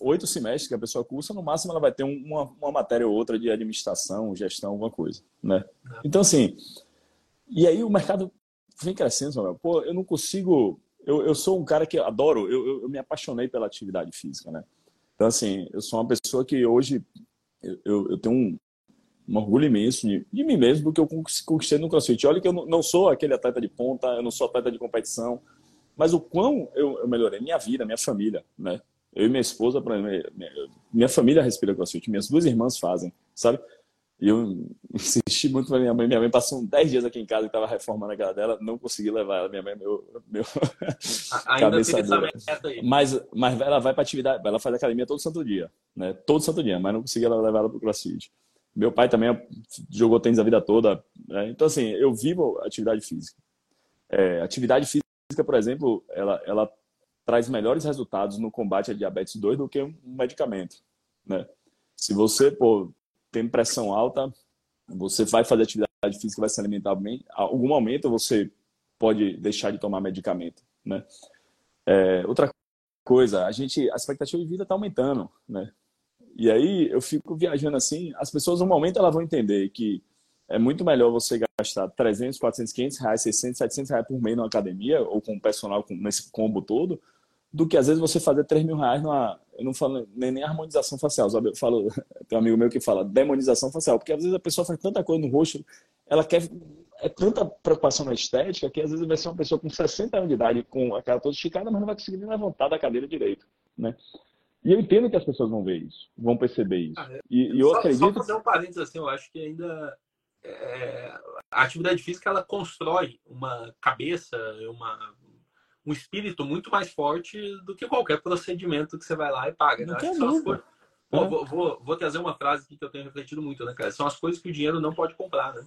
oito semestres que a pessoa cursa, no máximo ela vai ter uma, uma matéria ou outra de administração, gestão, alguma coisa. Né? Uhum. Então, assim, e aí o mercado vem crescendo, Samuel. Pô, eu não consigo. Eu, eu sou um cara que adoro, eu, eu, me apaixonei pela atividade física, né? Então, assim, eu sou uma pessoa que hoje eu, eu, eu tenho um, um orgulho imenso de, de, mim mesmo, do que eu conquistei no CrossFit. Olha que eu não sou aquele atleta de ponta, eu não sou atleta de competição, mas o quão eu, eu melhorei minha vida, minha família, né? Eu e minha esposa, minha, minha família respira CrossFit, minhas duas irmãs fazem, sabe? E eu [LAUGHS] insisti muito pra minha mãe. Minha mãe passou 10 dias aqui em casa e estava reformando a casa dela, não consegui levar ela. Minha mãe, é meu, meu [LAUGHS] cabeça dura. Mas, mas ela vai para atividade, ela faz academia todo santo dia, né? Todo santo dia, mas não consegui levar ela para o CrossFit. Meu pai também jogou tênis a vida toda. Né? Então, assim, eu vivo atividade física. É, atividade física, por exemplo, ela, ela traz melhores resultados no combate à diabetes 2 do que um medicamento. Né? Se você pô, tem pressão alta, você vai fazer atividade física, vai se alimentar bem. Algum momento você pode deixar de tomar medicamento. Né? É, outra coisa, a gente, a expectativa de vida está aumentando. Né? E aí eu fico viajando assim, as pessoas no momento elas vão entender que é muito melhor você gastar 300, 400, 500 reais, 600, 700 reais por mês numa academia ou com o personal nesse combo todo, do que às vezes você fazer 3 mil reais numa. Eu não falo nem, nem harmonização facial, sabe? Eu falo, [LAUGHS] tem um amigo meu que fala demonização facial, porque às vezes a pessoa faz tanta coisa no rosto, ela quer. É tanta preocupação na estética que às vezes vai ser uma pessoa com 60 anos de idade, com a cara toda esticada, mas não vai conseguir nem levantar da cadeira direito, né? E eu entendo que as pessoas vão ver isso, vão perceber isso. Ah, e, e, eu
só,
acredito. Só
fazer um parênteses assim, eu acho que ainda é, a atividade física ela constrói uma cabeça, uma, um espírito muito mais forte do que qualquer procedimento que você vai lá e paga. Né? Coisas... É. vou, vou, vou, trazer uma frase que eu tenho refletido muito, né, cara? São as coisas que o dinheiro não pode comprar, né?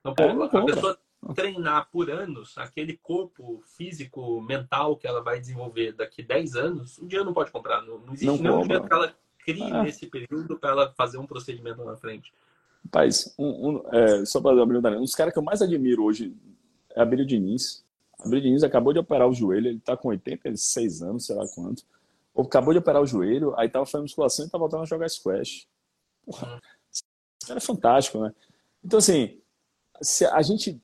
Então, pô, é, a pessoa treinar por anos aquele corpo físico, mental que ela vai desenvolver daqui 10 anos, um dia não pode comprar. Não, não existe não nenhum jeito que ela crie ah. nesse período para ela fazer um procedimento na frente.
Rapaz, um, um, é, só para abrir um dos caras que eu mais admiro hoje é Abílio Diniz. Abílio Diniz acabou de operar o joelho, ele está com 86 anos, sei lá quanto. Acabou de operar o joelho, aí tava fazendo musculação e tá voltando a jogar squash. Porra, hum. esse cara é fantástico, né? Então, assim, se a gente.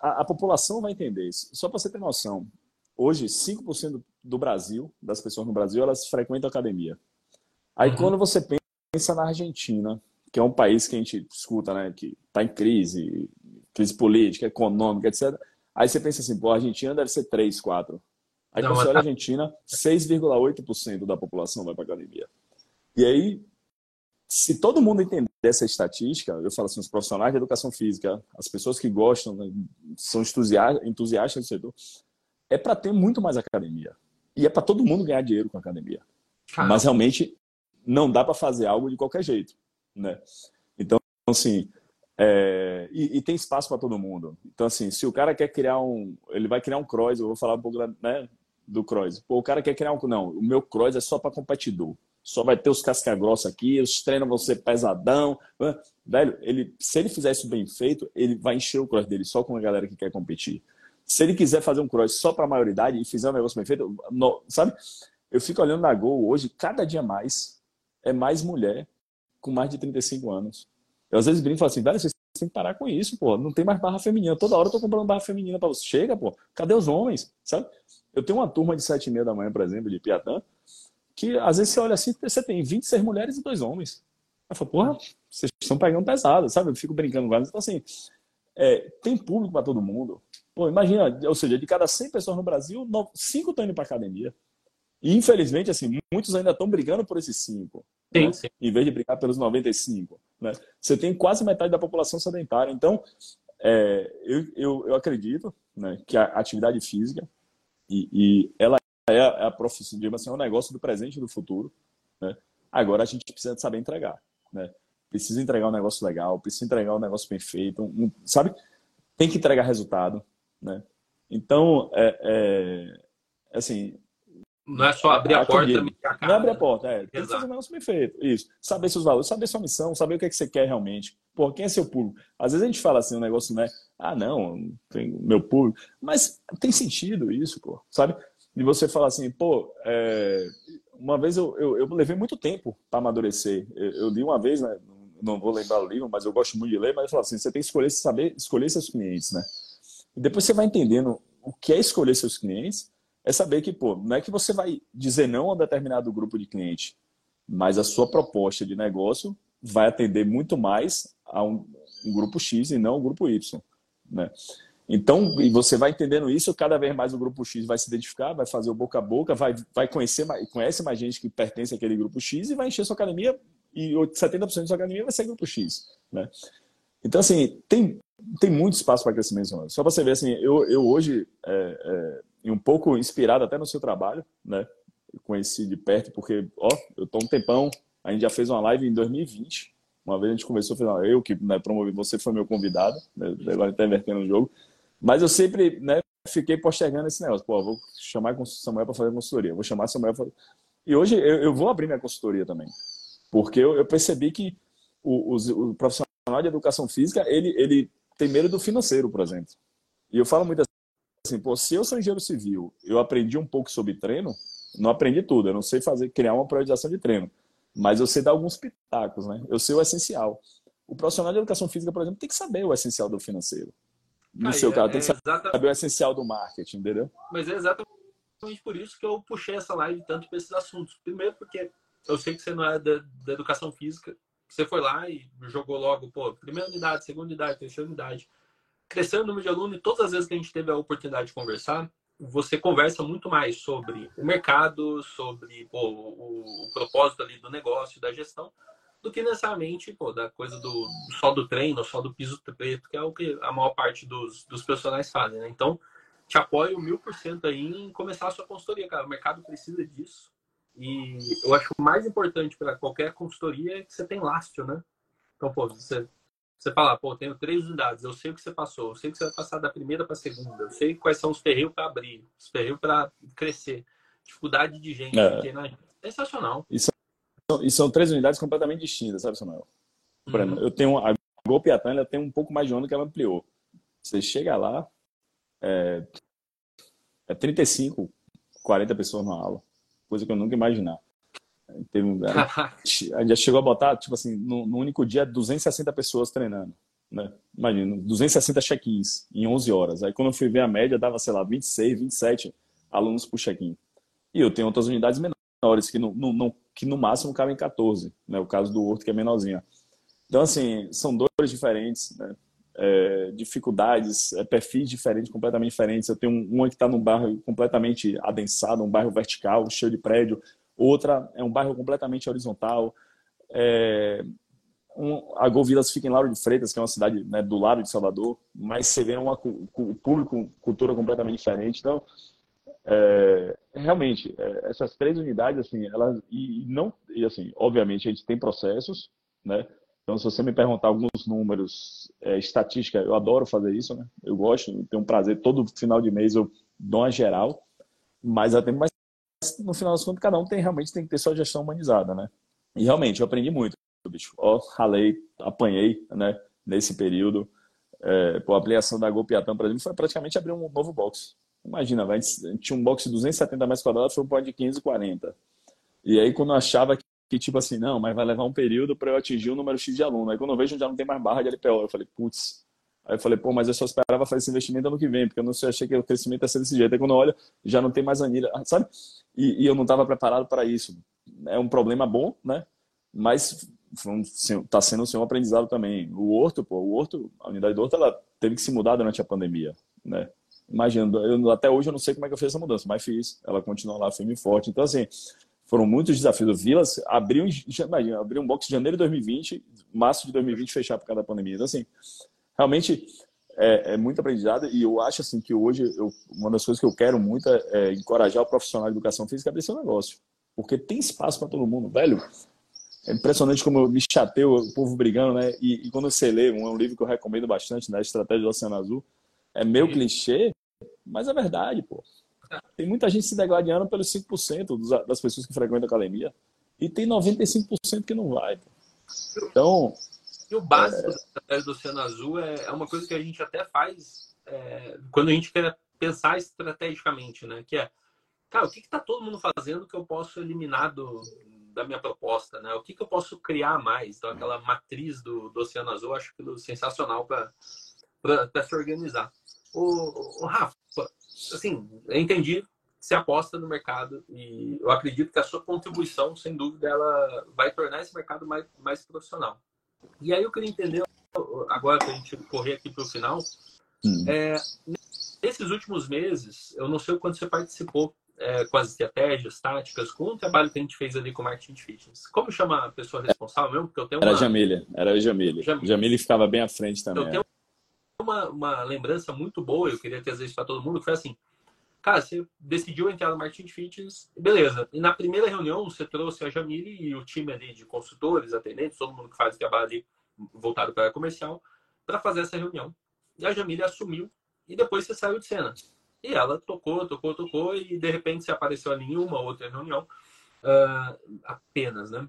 A, a população vai entender isso. Só para você ter noção, hoje, 5% do Brasil, das pessoas no Brasil, elas frequentam academia. Aí, uhum. quando você pensa na Argentina, que é um país que a gente escuta, né, que está em crise, crise política, econômica, etc. Aí você pensa assim, pô, a Argentina deve ser 3, 4. Aí Não, quando você olha a tá Argentina, 6,8% da população vai para academia. E aí, se todo mundo entender essa estatística, eu falo assim, os profissionais de educação física, as pessoas que gostam, né, são entusiastas do setor, é para ter muito mais academia. E é para todo mundo ganhar dinheiro com a academia. Mas realmente não dá para fazer algo de qualquer jeito né? Então, assim, é, e, e, tem espaço para todo mundo. Então, assim, se o cara quer criar um. Ele vai criar um cross, eu vou falar um pouco né, do cross. Pô, o cara quer criar um. Não, o meu cross é só para competidor. Só vai ter os casca-grossa aqui, os treinos vão ser pesadão. Né? Velho, ele, se ele fizer isso bem feito, ele vai encher o cross dele só com a galera que quer competir. Se ele quiser fazer um cross só para a maioridade e fizer um negócio bem feito, sabe? Eu fico olhando na Gol hoje, cada dia mais é mais mulher com mais de 35 anos. Eu às vezes brinco e falo assim, velho, vocês têm que parar com isso, pô. Não tem mais barra feminina. Toda hora eu tô comprando barra feminina para você. Chega, pô. Cadê os homens? Sabe? Eu tenho uma turma de 7 e meia da manhã, por exemplo, de Piatã, que às vezes você olha assim, você tem 26 mulheres e dois homens. Eu falo, porra, vocês estão pegando pesado, sabe? Eu fico brincando com elas. Então, assim, é, tem público para todo mundo. Pô, imagina, ou seja, de cada 100 pessoas no Brasil, 5 estão indo para academia. E, infelizmente, assim, muitos ainda estão brigando por esses 5. Sim, né? Em vez de brigar pelos 95. Né? Você tem quase metade da população sedentária. Então, é, eu, eu, eu, acredito né, que a atividade física e, e ela é a, é a profissão, digamos assim, é um negócio do presente e do futuro. Né? Agora a gente precisa saber entregar. Né? Precisa entregar um negócio legal, precisa entregar um negócio bem feito, um, sabe? Tem que entregar resultado. Né? Então, é, é assim,
não é só abrir a, a porta.
Não é abrir a porta, é. Tem que fazer um negócio bem feito. Isso. Saber seus valores, saber sua missão, saber o que, é que você quer realmente. Pô, quem é seu público? Às vezes a gente fala assim, um negócio, né? Ah, não, tem meu público. Mas tem sentido isso, pô, sabe? E você fala assim, pô, é... uma vez eu, eu, eu, levei muito tempo para amadurecer. Eu, eu, li uma vez, né? Não vou lembrar o livro, mas eu gosto muito de ler, mas eu falo assim, você tem que escolher, saber escolher seus clientes, né? E depois você vai entendendo o que é escolher seus clientes é saber que, pô, não é que você vai dizer não a determinado grupo de cliente, mas a sua proposta de negócio vai atender muito mais a um, um grupo X e não o grupo Y, né? Então, e você vai entendendo isso, cada vez mais o grupo X vai se identificar, vai fazer o boca a boca, vai, vai conhecer mais, conhece mais gente que pertence àquele grupo X e vai encher sua academia e 70% da sua academia vai ser grupo X, né? Então, assim, tem, tem muito espaço para crescimento. Só para você ver, assim, eu, eu hoje é, é, um pouco inspirado até no seu trabalho, né? Eu conheci de perto porque, ó, eu tô um tempão, a gente já fez uma live em 2020. Uma vez a gente conversou, eu que né, promovi, você foi meu convidado, né, agora está invertendo o jogo. Mas eu sempre né, fiquei postergando esse negócio. Pô, vou chamar o Samuel para fazer consultoria, vou chamar Samuel para E hoje eu, eu, vou abrir minha consultoria também. Porque eu, eu percebi que o, o, o, profissional de educação física, ele, ele tem medo do financeiro, por exemplo. E eu falo muito assim, pô, se eu sou engenheiro civil, eu aprendi um pouco sobre treino, não aprendi tudo, eu não sei fazer criar uma priorização de treino, mas eu sei dar alguns pitacos, né? Eu sei o essencial. O profissional de educação física, por exemplo, tem que saber o essencial do financeiro. No Aí, seu é, caso, tem que é saber o essencial do marketing, entendeu?
Mas é exatamente por isso que eu puxei essa live tanto para esses assuntos. Primeiro, porque eu sei que você não é da, da educação física, você foi lá e jogou logo, pô, primeira unidade, segunda unidade, terceira unidade crescendo o número de alunos e todas as vezes que a gente teve a oportunidade de conversar, você conversa muito mais sobre o mercado, sobre pô, o, o, propósito ali do negócio, da gestão, do que necessariamente pô, da coisa do só do treino, só do piso preto, que é o que a maior parte dos, dos profissionais fazem. Né? Então, te apoio mil por cento aí em começar a sua consultoria, cara. O mercado precisa disso. E eu acho mais importante para qualquer consultoria é que você tem lastro, né? Então, pô, você Você fala, pô, tenho três unidades, eu sei o que você passou, eu sei que você vai passar da primeira para a segunda, eu sei quais são os ferreiros para abrir, os ferreiros para crescer, dificuldade de gente. É. Né? Sensacional.
São, e são três unidades completamente distintas, sabe, Samuel? Por exemplo, uhum. eu tenho a Golpiatã, ela tem um pouco mais de ano que ela ampliou. Você chega lá, é, é 35, 40 pessoas na aula, coisa que eu nunca imaginar. Teve, a gente já chegou a botar, tipo assim, no, no, único dia, 260 pessoas treinando. Né? Imagina, 260 check-ins em 11 horas. Aí quando eu fui ver a média, dava, sei lá, 26, 27 alunos por check-in. E eu tenho outras unidades menores, que no, no, que no máximo cabem 14. Né? O caso do Horto, que é menorzinha. Então, assim, são dores diferentes, né? é, dificuldades, é, perfis diferentes, completamente diferentes. Eu tenho uma que está num bairro completamente adensado, um bairro vertical, cheio de prédio. Outra é um bairro completamente horizontal. É, um, a Golvilas fica em Lauro de Freitas, que é uma cidade né, do lado de Salvador, mas você vê uma público, cultura completamente diferente. Então, é, realmente, é, essas três unidades, assim, elas e, não e assim, obviamente a gente tem processos, né? Então, se você me perguntar alguns números, é, estatística, eu adoro fazer isso, né? Eu gosto, tenho um prazer. Todo final de mês eu dou uma geral, mas, mas no final das contas, cada um tem realmente tem que ter sua gestão humanizada, né? E realmente, eu aprendi muito, bicho. Ó, ralei, apanhei, né? Nesse período. É, pô, a ampliação da Golpiatã, por exemplo, foi praticamente abrir um novo box. Imagina, gente tinha um box de 270 metros quadrados, foi um pode de 540. E aí, quando eu achava que que tipo assim, não, mas vai levar um período para eu atingir o número X de aluno. Aí quando eu vejo já não tem mais barra de LPO, eu falei, putz. Aí eu falei, pô, mas eu só esperava fazer esse investimento ano que vem, porque eu não achei que o crescimento ia ser desse jeito. Aí quando eu olho, já não tem mais anilha, sabe? E, e eu não estava preparado para isso. É um problema bom, né? Mas está sendo um aprendizado também. O Horto, pô, o Horto, a unidade do Horto, ela teve que se mudar durante a pandemia, né? Imagina, eu, até hoje eu não sei como é que eu fiz essa mudança, mas fiz. Ela continua lá firme e forte. Então, assim, foram muitos desafios. O Vilas abriu, imagina, abriu um box em janeiro de 2020, março de 2020 fechar por causa da pandemia. Então, assim, realmente é, é, muito aprendizado e eu acho assim que hoje eu, uma das coisas que eu quero muito é, é encorajar o profissional de educação física a abrir seu negócio. Porque tem espaço para todo mundo, velho. É impressionante como eu me chateio, o povo brigando, né? E, e quando você lê, um, é um livro que eu recomendo bastante, né? Estratégia do Oceano Azul. É meio clichê, mas é verdade, pô. Tem muita gente se degladiando pelos 5% das pessoas que frequentam a academia. E tem 95% que não vai. Então.
E o básico é... do Oceano Azul é, é uma coisa que a gente até faz é, quando a gente quer pensar estrategicamente, né? Que é, cara, o que está todo mundo fazendo que eu posso eliminar do, da minha proposta, né? O que, que eu posso criar mais? Então, aquela matriz do, do Oceano Azul, acho aquilo sensacional para se organizar. O, o Rafa, assim, eu entendi se aposta no mercado e eu acredito que a sua contribuição, sem dúvida, ela vai tornar esse mercado mais, mais profissional. E aí eu queria entender, agora que a gente correr aqui para o final, hum. é, nesses últimos meses, eu não sei o quanto você participou é, com as estratégias, táticas, com o trabalho que a gente fez ali com o marketing fitness. Como chama a pessoa responsável mesmo? Porque eu tenho
uma... Era a Jamília, era a Jamília. Jamília. Jamília ficava bem à frente também. Eu
tenho uma, uma lembrança muito boa, eu queria trazer isso para todo mundo, que foi assim, cara, você decidiu entrar no marketing fitness, beleza. E na primeira reunião você trouxe a Jamile e o time ali de consultores, atendentes, todo mundo que faz trabalho ali voltado para comercial, para fazer essa reunião. E a Jamile assumiu e depois você saiu de cena. E ela tocou, tocou, tocou e de repente você apareceu ali em uma outra reunião uh, apenas, né?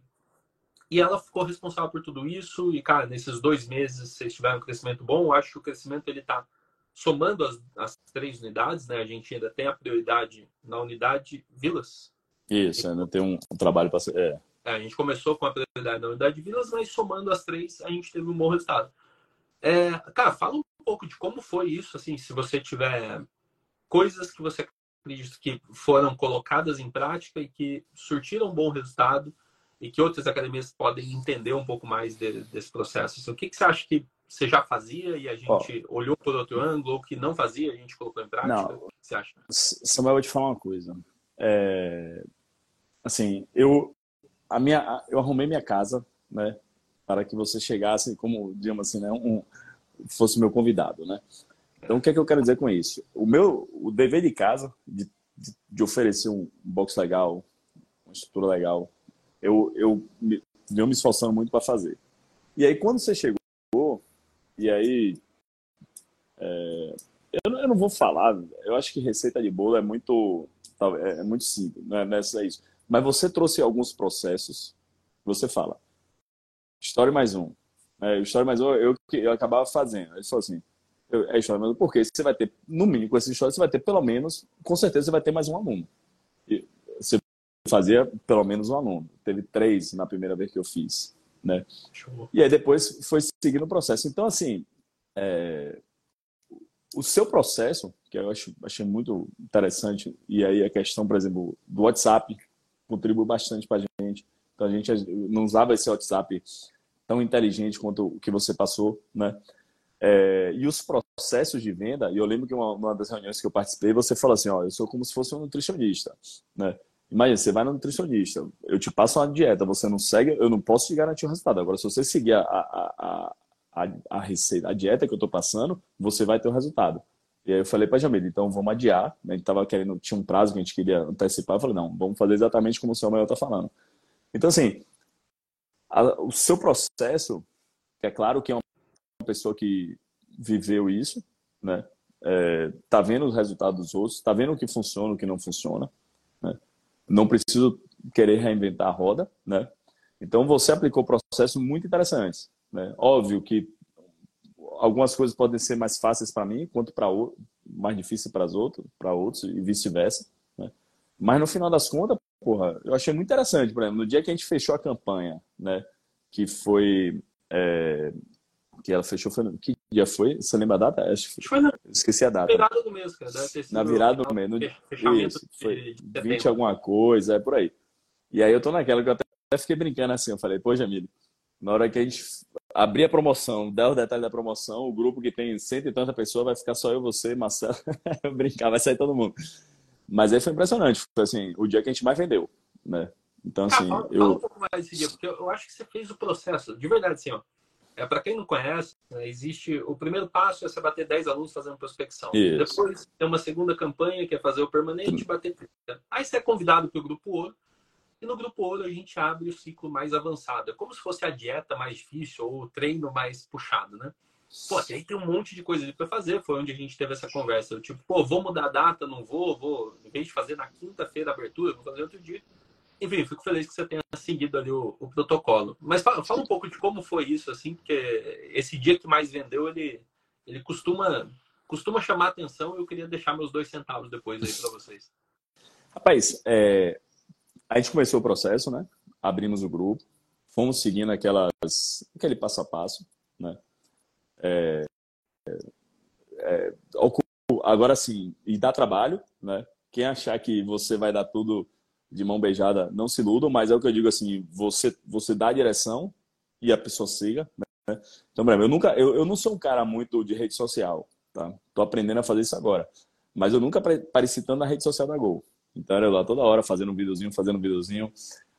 E ela ficou responsável por tudo isso. E, cara, nesses dois meses vocês tiveram um crescimento bom. Eu acho que o crescimento ele está somando as, as, três unidades, né? A gente ainda tem a prioridade na unidade Vilas.
Isso, ainda tem um, um trabalho para ser. É.
É, a gente começou com a prioridade na unidade Vilas, mas somando as três, a gente teve um bom resultado. É, cara, fala um pouco de como foi isso, assim, se você tiver coisas que você acredita que foram colocadas em prática e que surtiram um bom resultado e que outras academias podem entender um pouco mais de, desse processo. Assim, o que, que, você acha que você já fazia e a gente oh. olhou por outro ângulo, ou que não fazia a gente colocou em prática? Não. O que você acha?
Samuel, eu vou te falar uma coisa. É... Assim, eu, a minha, eu arrumei minha casa, né, para que você chegasse, como, digamos assim, né, um, fosse meu convidado, né? Então, o que é que eu quero dizer com isso? O meu, o dever de casa, de, de, de oferecer um box legal, uma estrutura legal, eu, eu me, me esforçando muito para fazer. E aí, quando você chegou, E aí, é, eu, eu, não vou falar, eu acho que receita de bolo é muito, é, é muito simples, não é, não é isso. Mas você trouxe alguns processos, você fala, história mais um. É, história mais um, eu, eu acabava fazendo. Ele falou assim, eu, é história mais um, porque você vai ter, no mínimo, com essa história, você vai ter pelo menos, com certeza você vai ter mais um aluno. Fazia pelo menos um aluno. Teve três na primeira vez que eu fiz. Né? E aí depois foi seguindo o processo. Então, assim, é, o seu processo, que eu acho, achei muito interessante, e aí a questão, por exemplo, do WhatsApp contribui bastante para a gente. Então, a gente não usava esse WhatsApp tão inteligente quanto o que você passou, né? É, e os processos de venda, e eu lembro que uma, uma, das reuniões que eu participei, você falou assim, ó, eu sou como se fosse um nutricionista, né? Imagina, você vai no nutricionista, eu te passo uma dieta, você não segue, eu não posso te garantir o resultado. Agora, se você seguir a, a, a, a receita, a dieta que eu estou passando, você vai ter o resultado. E aí eu falei para Jamila, então vamos adiar. A gente tava querendo, tinha um prazo que a gente queria antecipar. Eu falei, não, vamos fazer exatamente como o seu maior está falando. Então, assim, a, o seu processo, é claro que é uma pessoa que viveu isso, né? É, tá vendo os resultados dos outros, tá vendo o que funciona, o que não funciona, né? Não preciso querer reinventar a roda, né? Então você aplicou processos muito interessantes, né? Óbvio que algumas coisas podem ser mais fáceis para mim, quanto para mais difíceis para os outros, para outros e vice-versa, né? Mas no final das contas, porra, eu achei muito interessante, por exemplo, no dia que a gente fechou a campanha, né? Que foi é, que ela fechou foi que dia foi? Você lembra a data? Acho que foi na esqueci a data.
virada do mês, cara.
na virada do mês, no isso, foi 20 alguma coisa, é por aí. E aí eu tô naquela que eu até fiquei brincando assim, eu falei, pô, Jamile, na hora que a gente abrir a promoção, der os detalhes da promoção, o grupo que tem cento e tanta pessoas vai ficar só eu, você, Marcelo, [LAUGHS] brincar, vai sair todo mundo. Mas aí foi impressionante, foi assim, o dia que a gente mais vendeu, né? Então, assim, ah,
fala, eu... Fala um pouco mais desse dia, porque eu acho que você fez o processo, de verdade, assim, ó, é, para quem não conhece, né, existe o primeiro passo é você bater 10 alunos fazendo prospecção. Isso. Depois tem uma segunda campanha que é fazer o permanente bater 30. Aí você é convidado para o grupo ouro. E no grupo ouro a gente abre o ciclo mais avançado. É como se fosse a dieta mais difícil ou o treino mais puxado, né? Pô, aí tem um monte de coisa para fazer. Foi onde a gente teve essa conversa. Eu, tipo, pô, vou mudar a data, não vou, vou, em vez de fazer na quinta-feira a abertura, vou fazer outro dia. Enfim, fico feliz que você tenha seguido ali o, o protocolo. Mas fala, fala, um pouco de como foi isso, assim, porque esse dia que mais vendeu, ele, ele costuma, costuma chamar atenção e eu queria deixar meus dois centavos depois aí para vocês.
Rapaz, é, a gente começou o processo, né? Abrimos o grupo, fomos seguindo aquelas, aquele passo a passo, né? É, é, agora sim, e dá trabalho, né? Quem achar que você vai dar tudo de mão beijada, não se iludam, mas é o que eu digo assim, você, você dá a direção e a pessoa siga. Né? Então, por exemplo, eu, nunca, eu, eu não sou um cara muito de rede social, tá? Tô aprendendo a fazer isso agora. Mas eu nunca apareci tanto na rede social da Gol. Então era lá toda hora fazendo um videozinho, fazendo um videozinho.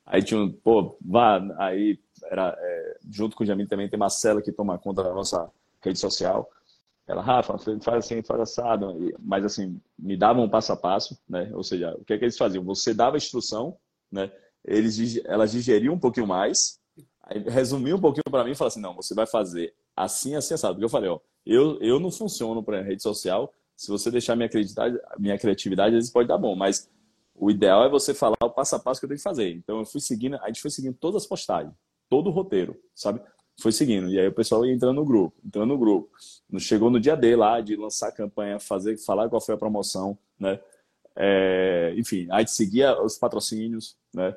Aí tinha um, pô, vá, aí era, é, junto com o Jamil também tem Marcela que toma conta da nossa rede social. Ela, Rafa, faz assim, faz assado. Mas, assim, me davam um passo a passo, né? Ou seja, o que é que eles faziam? Você dava a instrução, né? Eles, elas digeriam um pouquinho mais, aí resumiam um pouquinho para mim e falavam assim, não, você vai fazer assim, assim, assado. Porque eu falei, ó, eu, eu não funciono para rede social, se você deixar minha criatividade, minha criatividade, às vezes pode dar bom, mas o ideal é você falar o passo a passo que eu tenho que fazer. Então, eu fui seguindo, a gente foi seguindo todas as postagens, todo o roteiro, sabe? Foi seguindo. E aí o pessoal ia entrando no grupo, entrando no grupo. Chegou no dia D lá de lançar a campanha, fazer, falar qual foi a promoção, né? É, enfim, aí seguia os patrocínios, né?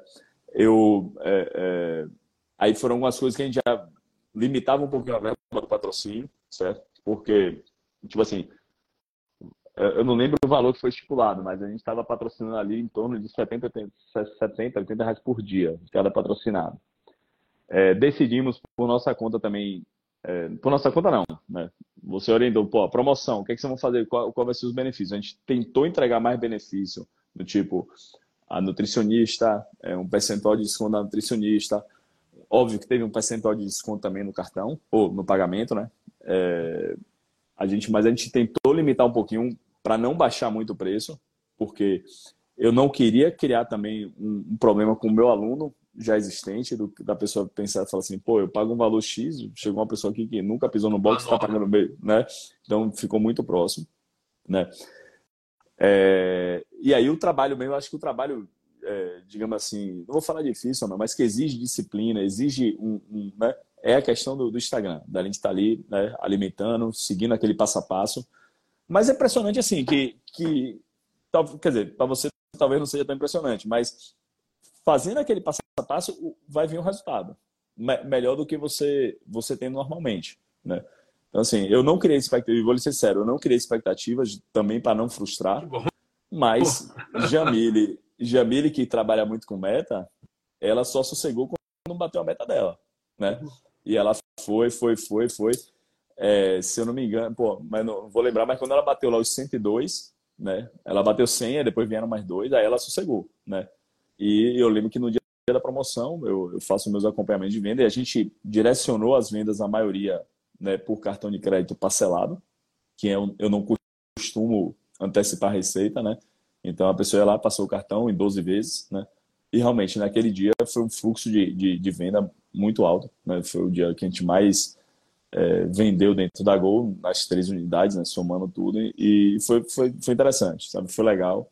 Eu, é, é, aí foram algumas coisas que a gente já limitava um pouquinho a verba do patrocínio, certo? Porque, tipo assim, eu não lembro o valor que foi estipulado, mas a gente estava patrocinando ali em torno de 70, 80, 70, 80 reais por dia, cada patrocinado é, decidimos por nossa conta também, é, por nossa conta não, né? Você orientou, pô, promoção, o que, é que vocês vão fazer, qual, qual vai ser os benefícios? A gente tentou entregar mais benefício, do tipo, a nutricionista, é, um percentual de desconto da nutricionista, óbvio que teve um percentual de desconto também no cartão, ou no pagamento, né? É, a gente, mas a gente tentou limitar um pouquinho para não baixar muito o preço, porque eu não queria criar também um, um problema com o meu aluno já existente, do, da pessoa pensar e falar assim, pô, eu pago um valor X, chegou uma pessoa aqui que nunca pisou no box, está pagando B, né? Então ficou muito próximo, né? É, e aí o trabalho mesmo, acho que o trabalho, é, digamos assim, não vou falar difícil, não, mas que exige disciplina, exige um, um né? É a questão do, do Instagram, da gente estar tá ali, né, alimentando, seguindo aquele passo a passo. Mas é impressionante assim que, que quer dizer, para você talvez não seja tão impressionante, mas fazendo aquele passo a passo vai vir um resultado melhor do que você você tem normalmente, né? Então assim, eu não criei expectativas, vou lhe ser sério, eu não criei expectativas também para não frustrar, mas [LAUGHS] Jamile, Jamile que trabalha muito com meta, ela só sossegou quando bateu a meta dela, né? E ela foi, foi, foi, foi. É, se eu não me engano, pô, mas não vou lembrar, mas quando ela bateu lá os 102, né? Ela bateu 100, depois vieram mais dois, aí ela sossegou, né? E eu lembro que no dia da promoção eu, eu faço meus acompanhamentos de venda e a gente direcionou as vendas, a maioria, né, por cartão de crédito parcelado, que eu, é eu não costumo antecipar a receita, né? Então a pessoa ia lá, passou o cartão em 12 vezes, né? E realmente naquele dia foi um fluxo de, de, de venda muito alto, né? Foi o dia que a gente mais é, vendeu dentro da Gol, nas três unidades, né, somando tudo, e foi, foi, foi interessante, sabe? Foi legal.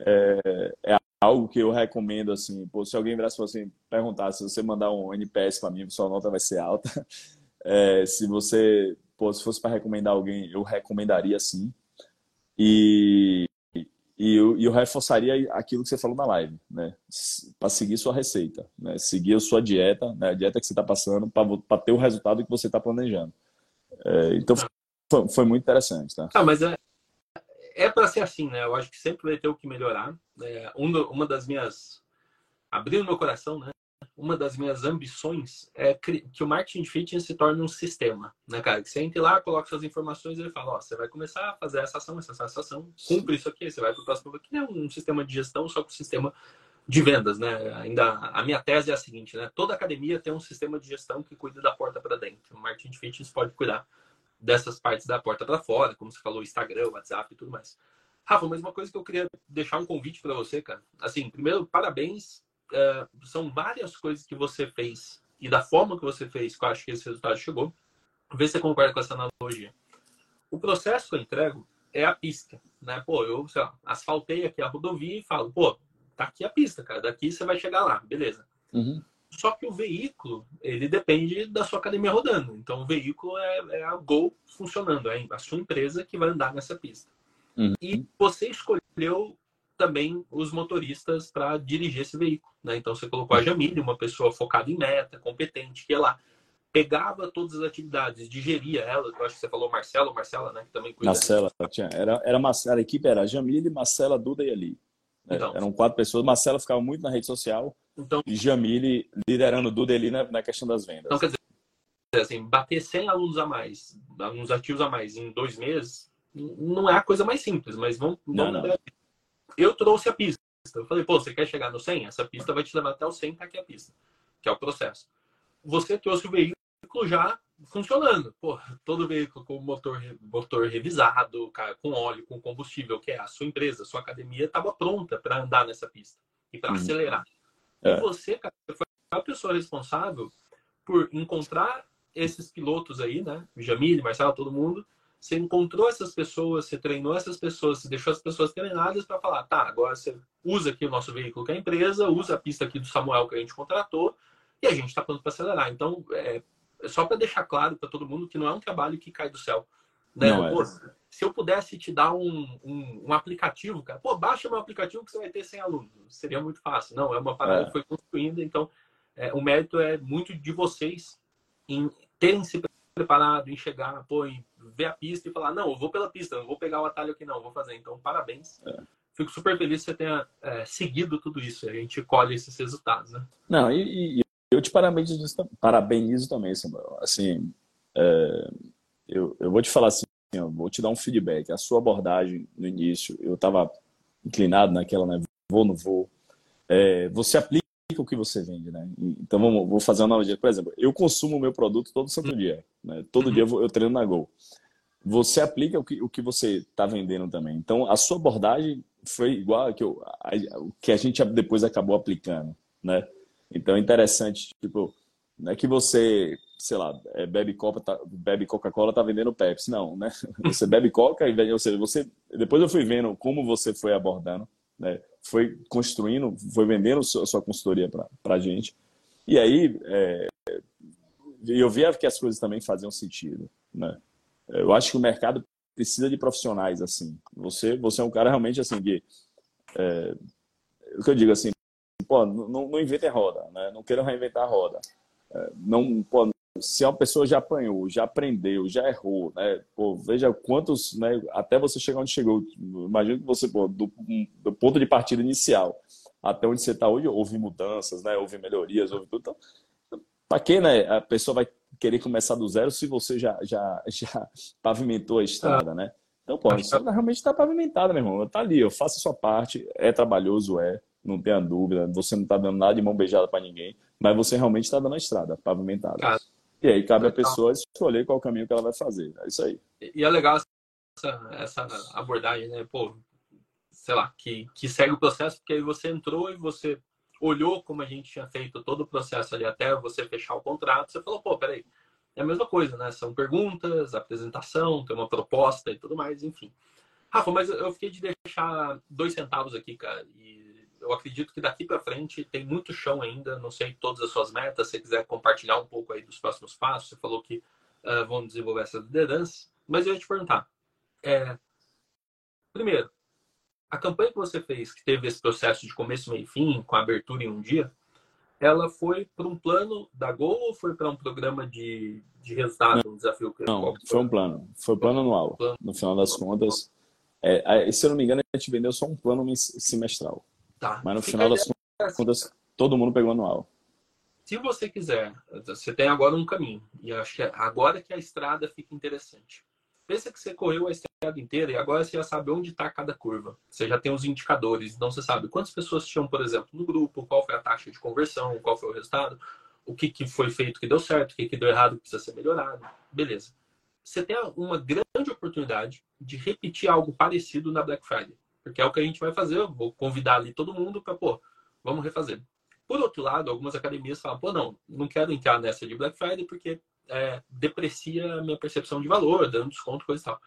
É, é algo que eu recomendo, assim, pô, se alguém virasse assim, perguntar se você mandar um NPS para mim, sua nota vai ser alta. [LAUGHS] É, se você, pô, se fosse para recomendar alguém, eu recomendaria sim. E, e eu, eu, reforçaria aquilo que você falou na live, né? Para seguir sua receita, né? Seguir a sua dieta, né? a dieta que você está passando, para ter o resultado que você está planejando. É, então, foi, foi, muito interessante, tá?
Ah, mas é, é para ser assim, né? Eu acho que sempre vai ter o que melhorar. É, uma das minhas. Abrindo meu coração, né? uma das minhas ambições é que o marketing de fitness se torne um sistema, né, cara? Que você entre lá, coloca suas informações e ele fala, ó, você vai começar a fazer essa ação, essa ação, essa ação, cumpre isso aqui, você vai para o próximo aqui, é um sistema de gestão, só que um sistema de vendas, né? Ainda a minha tese é a seguinte, né? Toda academia tem um sistema de gestão que cuida da porta para dentro. O marketing de fitness pode cuidar dessas partes da porta para fora, como você falou, Instagram, WhatsApp e tudo mais. Rafa, mas uma coisa que eu queria deixar um convite para você, cara. Assim, primeiro, parabéns uh, são várias coisas que você fez e da forma que você fez que eu acho que esse resultado chegou. Vê se você concorda com essa analogia. O processo que eu entrego é a pista, né? Pô, eu lá, asfaltei aqui a rodovia e falo, pô, tá aqui a pista, cara. Daqui você vai chegar lá, beleza. Uhum. Só que o veículo, ele depende da sua academia rodando. Então, o veículo é, é a Gol funcionando, é a sua empresa que vai andar nessa pista. Uhum. E você escolheu também os motoristas para dirigir esse veículo. Né? Então você colocou a Jamile, uma pessoa focada em meta, competente, que ela pegava todas as atividades, digeria ela. Eu acho que você falou Marcelo, Marcela, né? Que também cuida.
Marcela, era, era Marcela, a equipe era Jamile, Marcela, Duda e Ali. É, então, eram quatro pessoas. Marcela ficava muito na rede social então, e Jamile liderando e Ali na, na questão das vendas.
Então, quer dizer, assim, bater 100 alunos a mais, alunos ativos a mais em dois meses, não é a coisa mais simples, mas vamos, vamos não, não eu trouxe a pista. Eu falei, pô, você quer chegar no 100? Essa pista vai te levar até o 100, tá aqui a pista, que é o processo. Você trouxe o veículo já funcionando. Pô, todo veículo com motor, motor revisado, com óleo, com combustível, que é a sua empresa, a sua academia, estava pronta para andar nessa pista e para uhum. acelerar. É. E você, cara, foi a pessoa responsável por encontrar esses pilotos aí, né? Jamile, Marcelo, todo mundo, você encontrou essas pessoas, você treinou essas pessoas, você deixou as pessoas treinadas para falar, tá, agora você usa aqui o nosso veículo que é a empresa, usa a pista aqui do Samuel que a gente contratou e a gente está pronto para acelerar. Então, é, é só para deixar claro para todo mundo que não é um trabalho que cai do céu. Né? É. Pô, se eu pudesse te dar um, um, um, aplicativo, cara, pô, baixa meu aplicativo que você vai ter 100 alunos. Seria muito fácil. Não, é uma parada é. que foi construída, então é, o mérito é muito de vocês em terem se preparado, em chegar, pô, em ver a pista e falar, não, eu vou pela pista, não vou pegar o atalho aqui, não, vou fazer. Então, parabéns. É. Fico super feliz que você tenha é, seguido tudo isso. A gente colhe esses resultados, né?
Não, e, e eu te parabenizo, parabenizo também, Samuel. Assim, é, eu, eu vou te falar assim, eu vou te dar um feedback. A sua abordagem no início, eu estava inclinado naquela, né? Vou, não vou. É, você aplica o que você vende, né? Então, vamos, vou fazer uma analogia. Por exemplo, eu consumo o meu produto todo santo dia. Né? Todo uhum. dia eu, eu treino na Gol. Você aplica o que, o que você está vendendo também. Então, a sua abordagem foi igual a que, eu, a, a, que a gente depois acabou aplicando, né? Então é interessante, tipo, não é que você, sei lá, é, bebe Coca, tá, bebe Coca-Cola, tá vendendo Pepsi, não, né? [LAUGHS] Você bebe Coca e ou seja, você depois eu fui vendo como você foi abordando, né? Foi construindo, foi vendendo sua, sua consultoria para gente. E aí é, eu via que as coisas também faziam sentido, né? Eu acho que o mercado precisa de profissionais assim. Você, você é um cara realmente assim que é, o que eu digo assim, pô, não, não inventem roda, né? Não queiram reinventar a roda. É, não, pô, se uma pessoa já apanhou, já aprendeu, já errou, né? Pô, veja quantos, né? Até você chegar onde chegou. Imagina que você, pô, do, do ponto de partida inicial até onde você está hoje, houve mudanças, né? Houve melhorias, houve tudo. Então, para que, né? A pessoa vai querer começar do zero se você já, já, [LAUGHS] já pavimentou a estrada, né? Então, pô, a estrada realmente está pavimentada, meu irmão. Tá ali, eu faço a sua parte, é trabalhoso, é, não tenha dúvida. Você não está dando nada de mão beijada para ninguém, mas você realmente está dando a estrada pavimentada. Ah. E aí cabe à pessoa escolher qual caminho que ela vai fazer. É isso aí.
E é legal essa, essa abordagem, né? Pô, sei lá, que, que segue o processo, porque aí você entrou e você olhou como a gente tinha feito todo o processo ali até você fechar o contrato, você falou, pô, peraí, é a mesma coisa, né? São perguntas, apresentação, tem uma proposta e tudo mais, enfim. Rafa, mas eu fiquei de deixar dois centavos aqui, cara, e eu acredito que daqui para frente tem muito chão ainda, não sei todas as suas metas, se você quiser compartilhar um pouco aí dos próximos passos, você falou que uh, vão desenvolver essa liderança, mas eu ia te perguntar, é, primeiro, a campanha que você fez, que teve esse processo de começo, meio e fim, com abertura em um dia, ela foi para um plano da Gol ou foi para um programa de, de resultado, um desafio?
Não, foi um plano. Foi um plano anual. No final das contas, é, se eu não me engano, a gente vendeu só um plano semestral. Tá. Mas no Fica final das contas, todo mundo pegou anual.
Se você quiser, você tem agora um caminho. E acho que agora que a estrada fica interessante. Pensa que você correu a estrada inteira e agora você já sabe onde está cada curva. Você já tem os indicadores, então você sabe quantas pessoas tinham, por exemplo, no grupo, qual foi a taxa de conversão, qual foi o resultado, o que, que foi feito que deu certo, o que, que deu errado que precisa ser melhorado. Beleza. Você tem uma grande oportunidade de repetir algo parecido na Black Friday. Porque é o que a gente vai fazer. Eu vou convidar ali todo mundo para, pô, vamos refazer. Por outro lado, algumas academias falam, pô, não, não quero entrar nessa de Black Friday porque é, deprecia a minha percepção de valor, dando desconto, coisa e tal.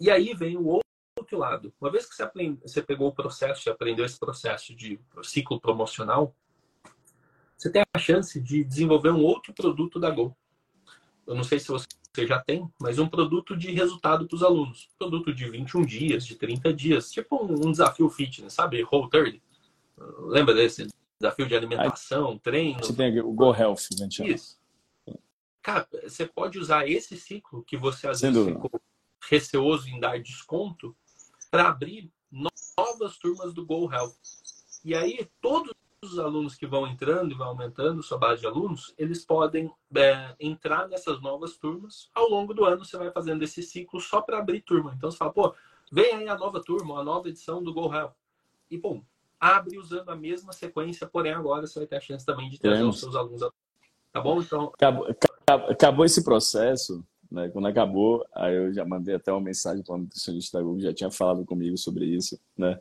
E aí vem o outro lado. Uma vez que você, aprende, você pegou o processo, você aprendeu esse processo de ciclo promocional, você tem a chance de desenvolver um outro produto da Go. Eu não sei se você já tem, mas um produto de resultado para os alunos. Produto de 21 dias, de 30 dias, tipo um, desafio fitness, sabe? Whole 30. Lembra desse desafio de alimentação, Aí, treino?
Você tem o Go Health, né?
Isso. Cara, você pode usar esse ciclo que você às Sem vezes dúvida. ficou receoso em dar desconto para abrir novas turmas do Go Health. E aí, todos os alunos que vão entrando e vão aumentando sua base de alunos, eles podem é, entrar nessas novas turmas. Ao longo do ano, você vai fazendo esse ciclo só para abrir turma. Então, você fala, pô, vem aí a nova turma, a nova edição do Go Health. E, bom, abre usando a mesma sequência, porém agora você vai ter a chance também de trazer os seus alunos. Tá bom? Então...
Acabou, acabou esse processo, né? Quando acabou, aí eu já mandei até uma mensagem para o nutricionista da Google, já tinha falado comigo sobre isso, né?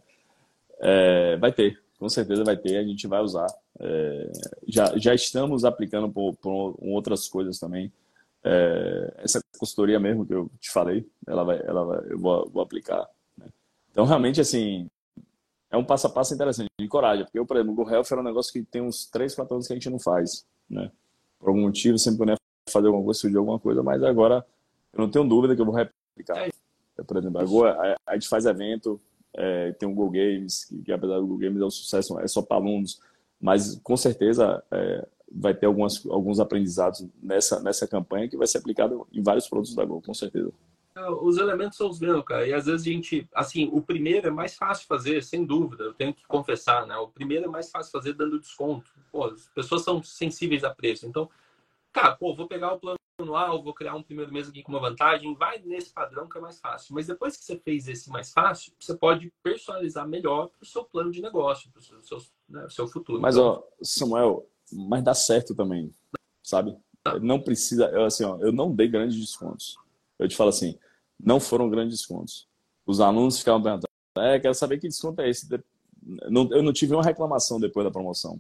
É, vai ter, com certeza vai ter, a gente vai usar. É, já, já estamos aplicando por, por outras coisas também. É, essa consultoria mesmo que eu te falei, ela vai, ela vai, eu vou, vou aplicar. Né? Então, realmente, assim, é um passo a passo interessante, de coragem, porque eu, por exemplo, o Go Health era um negócio que tem uns 3, 4 anos que a gente não faz, né? Por algum motivo, sempre quando fazer alguma coisa, surgir alguma coisa, mas agora eu não tenho dúvida que eu vou replicar. É, por exemplo, agora a gente faz evento, é, tem o Go Games, que, que, apesar do Go Games é um sucesso, é só para alunos, mas com certeza é, vai ter algumas, alguns aprendizados nessa, nessa campanha que vai ser aplicado em vários produtos da Go, com certeza.
É, os elementos são os mesmos, cara. E às vezes a gente, assim, o primeiro é mais fácil fazer, sem dúvida. Eu tenho que confessar, né? O primeiro é mais fácil fazer dando desconto. Pô, as pessoas são sensíveis a preço. Então, cara, pô, vou pegar o plano anual, vou criar um primeiro mês aqui com uma vantagem, vai nesse padrão que é mais fácil. Mas depois que você fez esse mais fácil, você pode personalizar melhor para o seu plano de negócio, para o seu, seu, né, seu futuro.
Mas, então, ó, Samuel, mas dá certo também, sabe? Tá. Não precisa, eu, assim, ó, eu não dei grandes descontos. Eu te falo assim, não foram grandes descontos. Os alunos ficavam perguntando, é, quero saber que desconto é esse. Eu não tive uma reclamação depois da promoção.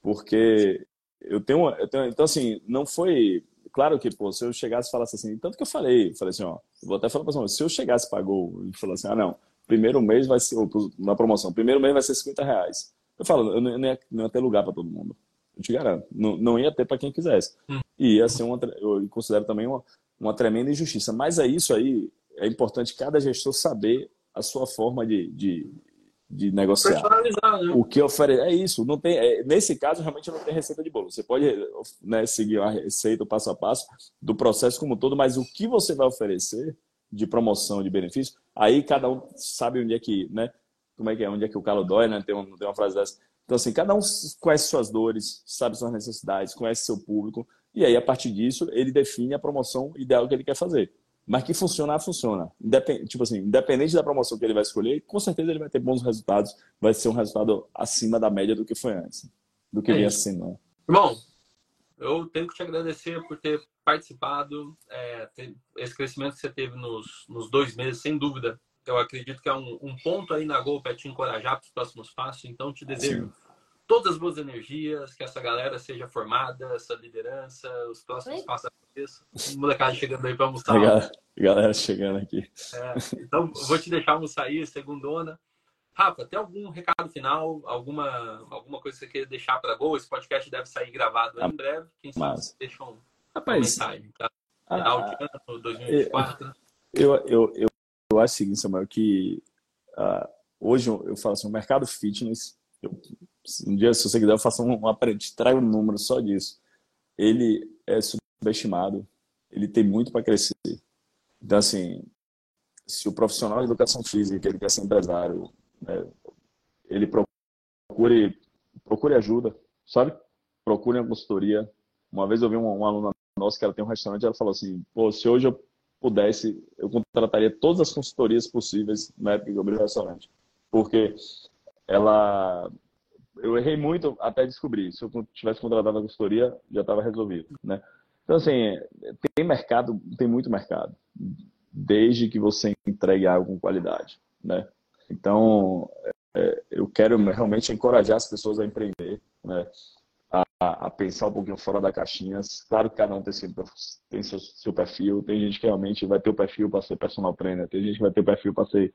Porque eu tenho, eu tenho, então assim, não foi, claro que, pô, se eu chegasse e falasse assim, tanto que eu falei, falei assim, ó, vou até falar para você, se eu chegasse para Gol e falasse assim, ah, não, primeiro mês vai ser, na promoção, primeiro mês vai ser 50 reais. Eu falo, eu não ia, não ia ter lugar para todo mundo. Eu te garanto. Não, não ia ter para quem quisesse. Hum. E ia ser uma, eu considero também uma, uma tremenda injustiça. Mas é isso aí, é importante cada gestor saber a sua forma de, de, de negociar. Né? O que oferece. É isso. Não tem, é, nesse caso, realmente não tem receita de bolo. Você pode né, seguir a receita passo a passo do processo como um todo, mas o que você vai oferecer de promoção, de benefício, aí cada um sabe onde é que, né? Como é que é? Onde é que o calo dói, né? Tem, um, tem uma frase dessa. Então, assim, cada um conhece suas dores, sabe suas necessidades, conhece seu público, e aí, a partir disso, ele define a promoção ideal que ele quer fazer. Mas que funcionar, funciona. Independ... Tipo assim, independente da promoção que ele vai escolher, com certeza ele vai ter bons resultados, vai ser um resultado acima da média do que foi antes, do que é vinha sendo.
Bom, eu tenho que te agradecer por ter participado, é, esse crescimento que você teve nos, nos dois meses, sem dúvida. Eu acredito que é um, um ponto aí na Gol para te encorajar para os próximos passos. Então, te desejo Sim todas as boas energias, que essa galera seja formada, essa liderança, os próximos passos aconteçam. Molecada chegando aí para almoçar.
Galera, galera chegando aqui.
É, então, vou te deixar almoçar aí, segundona. Rafa, tem algum recado final? Alguma, alguma coisa que você queira deixar para Gol? Esse podcast deve sair gravado em breve. Quem sabe Mas... deixa um Rapaz, mensagem, tá? Final ah, de ano, 2024.
Eu, eu, eu, eu acho o seguinte, Samuel, que uh, hoje eu falo assim, o mercado fitness, eu um dia, se você quiser, eu faço um, aparente, trago um número só disso. Ele é subestimado, ele tem muito para crescer. Então, assim, se o profissional de educação física, ele quer ser empresário, né, ele procure, procure ajuda, sabe? Procure uma consultoria. Uma vez eu vi uma, uma aluna nossa que ela tem um restaurante, ela falou assim, pô, se hoje eu pudesse, eu contrataria todas as consultorias possíveis na época que eu abri o restaurante. Porque ela eu errei muito até descobrir. Se eu tivesse contratado a consultoria, já estava resolvido, né? Então, assim, tem mercado, tem muito mercado, desde que você entregue algo com qualidade, né? Então, é, eu quero realmente encorajar as pessoas a empreender, né? A, a, pensar um pouquinho fora da caixinha. Claro que cada um tem, seu, tem seu, seu perfil. Tem gente que realmente vai ter o perfil para ser personal trainer, tem gente que vai ter o perfil para ser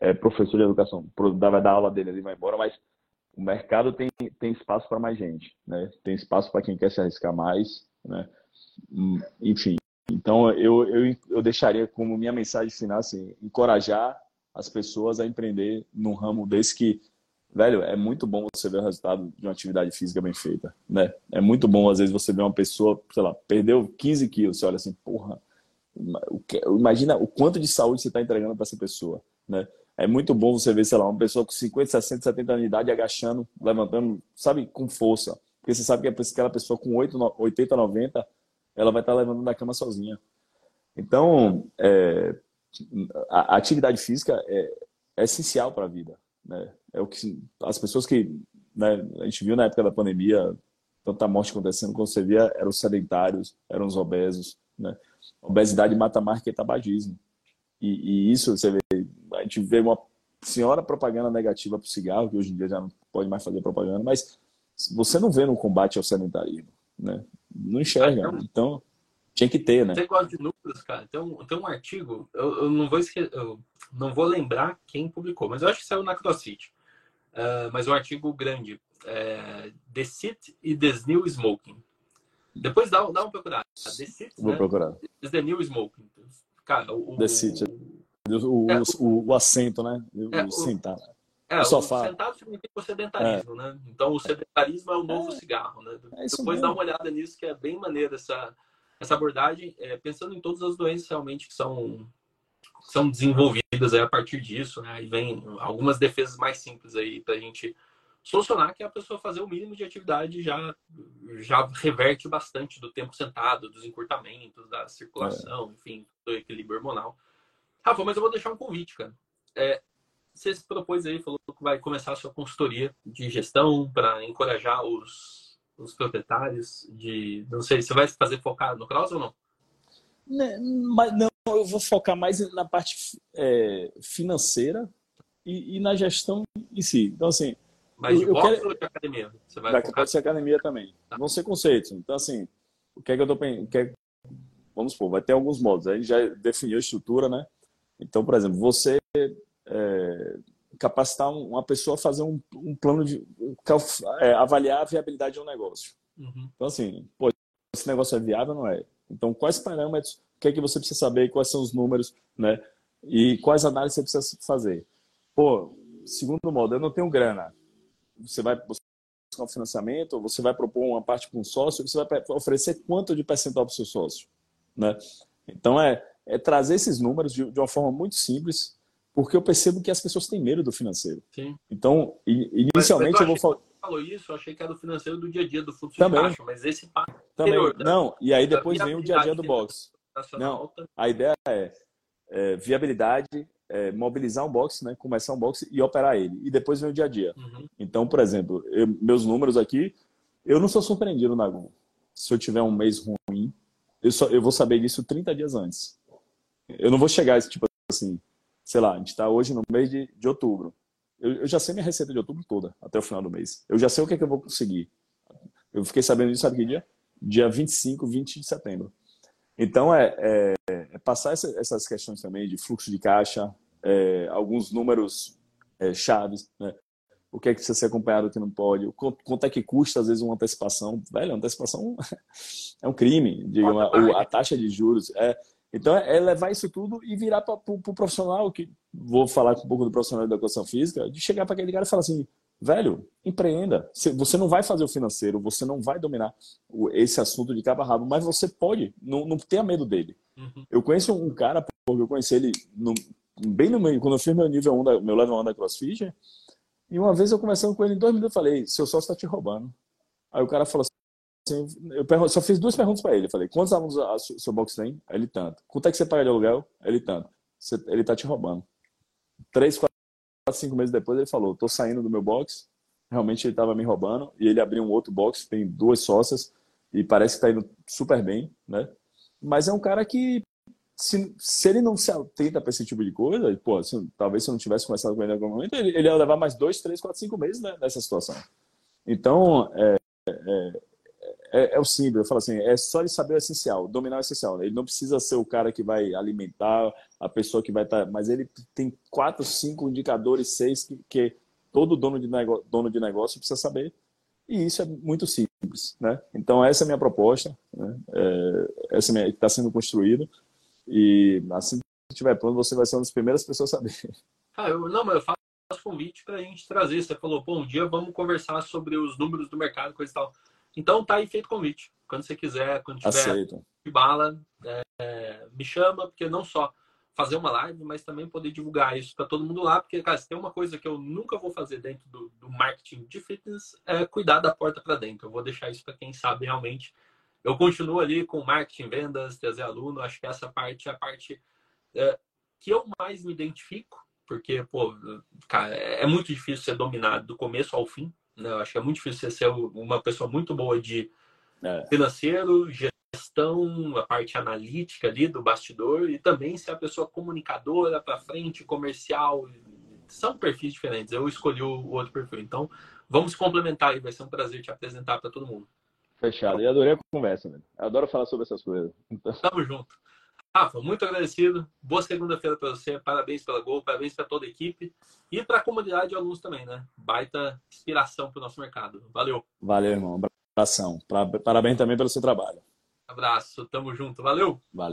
é, professor de educação, vai dar aula dele e vai embora, mas o mercado tem, tem espaço para mais gente, né? Tem espaço para quem quer se arriscar mais, né? Hum, enfim, então eu, eu, eu deixaria como minha mensagem final assim, encorajar as pessoas a empreender num ramo desse que, velho, é muito bom você ver o resultado de uma atividade física bem feita, né? É muito bom às vezes você ver uma pessoa, sei lá, perdeu 15 quilos, você olha assim, porra, imagina o quanto de saúde você está entregando para essa pessoa, né? É muito bom você ver, sei lá, uma pessoa com 50, 60, 70 anos de idade agachando, levantando, sabe, com força. Porque você sabe que aquela pessoa com 8, 80, 90, ela vai estar levantando da cama sozinha. Então, é, a, atividade física é, é essencial para a vida. Né? É o que as pessoas que né, a gente viu na época da pandemia, tanta morte acontecendo, quando você via, eram os sedentários, eram os obesos. Né? Obesidade mata mais que tabagismo. E, e, isso você vê, a gente vê uma senhora propaganda negativa para o cigarro, que hoje em dia já não pode mais fazer propaganda, mas você não vê no combate ao sedentarismo, né? Não enxerga. Ah, então, tinha que ter, né?
Você gosta de números, cara? Tem um, tem um artigo, eu, eu não vou esquecer, eu não vou lembrar quem publicou, mas eu acho que saiu na CrossFit. Uh, mas um artigo grande. É, the Sit e The New Smoking. Depois dá, dá uma procurada. The Sit,
Vou
né?
procurar.
The New Smoking. Cara, o,
The. O, é, o, o, assento, né? O, é, sentar.
É, o sofá. sentado significa o sedentarismo, é. né? Então, o sedentarismo é o novo é. cigarro, né? É Depois dá uma olhada nisso, que é bem maneiro essa, essa abordagem, é, pensando em todas as doenças realmente que são, são desenvolvidas a partir disso, né? Aí vem algumas defesas mais simples aí para a gente solucionar, que é a pessoa fazer o mínimo de atividade já, já reverte bastante do tempo sentado, dos encurtamentos, da circulação, enfim, do equilíbrio hormonal. Rafa, mas eu vou deixar um convite, cara. É, você se propôs aí, falou que vai começar a sua consultoria de gestão para encorajar os, os proprietários de. Não sei, você vai fazer focar no Cross ou não?
não? Né, mas não, eu vou focar mais na parte é, financeira e, e, na gestão em si. Então, assim,
Mas de boxe quero... ou de academia?
Você vai Daqui pode ser academia também. Tá. Vão ser conceitos. Então, assim, o que é que eu tô pensando? É... Vamos supor, vai ter alguns modos. A gente já definiu a estrutura, né? Então, por exemplo, você é, capacitar uma pessoa a fazer um, um plano de é, avaliar a viabilidade de um negócio. Uhum. Então, assim, pô, esse negócio é viável ou não é? Então, quais parâmetros, o que é que você precisa saber, quais são os números, né? E quais análises você precisa fazer? Pô, segundo modo, eu não tenho grana. Você vai buscar um financiamento, você vai propor uma parte para um sócio, você vai oferecer quanto de percentual para o seu sócio, né? Então, é, é trazer esses números de, de uma forma muito simples, porque eu percebo que as pessoas têm medo do financeiro. Sim. Então, inicialmente eu vou falar.
falou isso, eu achei que era do financeiro do dia a dia, do fluxo
Também.
de caixa, mas esse
Também. Anterior, né? Não, e aí depois vem o dia a dia do box. Não, a ideia é, é viabilidade, é, mobilizar um box, né, começar um box e operar ele. E depois vem o dia a dia. Uhum. Então, por exemplo, eu, meus números aqui, eu não sou surpreendido na Gol. Se eu tiver um mês ruim, eu, só, eu vou saber disso 30 dias antes. Eu não vou chegar, tipo assim, sei lá, a gente está hoje no mês de, de outubro. Eu, eu, já sei minha receita de outubro toda, até o final do mês. Eu já sei o que, é que eu vou conseguir. Eu fiquei sabendo disso, sabe que dia? Dia 25, 20 de setembro. Então, é, é, é passar essa, essas questões também de fluxo de caixa, é, alguns números é, chaves, né? O que é que precisa ser acompanhado, o que não pode, quanto, quanto é que custa, às vezes, uma antecipação. Velho, antecipação [LAUGHS] é um crime, digamos, a, a taxa de juros. É, então, é levar isso tudo e virar para o pro profissional, que vou falar um pouco do profissional da educação física, de chegar para aquele cara e falar assim, velho, empreenda. Você não vai fazer o financeiro, você não vai dominar esse assunto de cabo a rabo, mas você pode, não, não tenha medo dele. Uhum. Eu conheço um cara, porque eu conheci ele no, bem no meio, quando eu fiz meu nível 1, da, meu level 1 da CrossFit, e uma vez eu conversando com ele em dois minutos, eu falei, seu sócio está te roubando. Aí o cara falou assim, eu só fiz duas perguntas para ele. Eu falei, quantos alunos a seu box tem? Ele tanto. Quanto é que você paga de aluguel? Ele tanto. ele tá te roubando. Três, quatro, cinco meses depois ele falou, tô saindo do meu box. Realmente ele estava me roubando e ele abriu um outro box, tem duas sócias e parece que tá indo super bem, né? Mas é um cara que se, se ele não se atenta para esse tipo de coisa, pô, se, talvez se eu não tivesse começado com ele em algum momento, ele, ele ia levar mais dois, três, quatro, cinco meses né, nessa situação. Então, é, é, é, é, o simples, eu falo assim, é só ele saber o essencial, dominar o essencial. Né? Ele não precisa ser o cara que vai alimentar, a pessoa que vai estar. Tá, mas ele tem quatro, cinco indicadores, seis que, que todo dono de, negócio, dono de negócio precisa saber. E isso é muito simples. Né? Então, essa é a minha proposta, né? é, essa é está sendo construído. E assim que estiver pronto, você vai ser uma das primeiras pessoas a saber.
Ah, eu, não, mas eu faço convite para a gente trazer. Você falou, pô, um dia vamos conversar sobre os números do mercado, coisa e tal. Então tá aí feito o convite. Quando você quiser, quando tiver Aceito. de bala, é, me chama, porque não só fazer uma live, mas também poder divulgar isso para todo mundo lá, porque, cara, se tem uma coisa que eu nunca vou fazer dentro do, do marketing de fitness, é cuidar da porta para dentro. Eu vou deixar isso para quem sabe realmente. Eu continuo ali com marketing, vendas, trazer aluno, acho que essa parte é a parte é, que eu mais me identifico, porque, pô, cara, é muito difícil ser dominado do começo ao fim, né? Eu acho que é muito difícil você ser uma pessoa muito boa de é. financeiro, gestão, a parte analítica ali do bastidor e também ser a pessoa comunicadora para frente, comercial. São perfis diferentes. Eu escolhi o outro perfil. Então, vamos complementar e vai ser um prazer te apresentar para todo mundo.
Fechado. E adorei a conversa, né? Adoro falar sobre essas coisas.
Então... Tamo junto. Rafa, muito agradecido. Boa segunda-feira para você. Parabéns pela Gol, parabéns para toda a equipe e para a comunidade de alunos também, né? Baita inspiração para o nosso mercado. Valeu.
Valeu, irmão. Abração. Parabéns também pelo seu trabalho.
Abraço. Tamo junto. Valeu.
Valeu.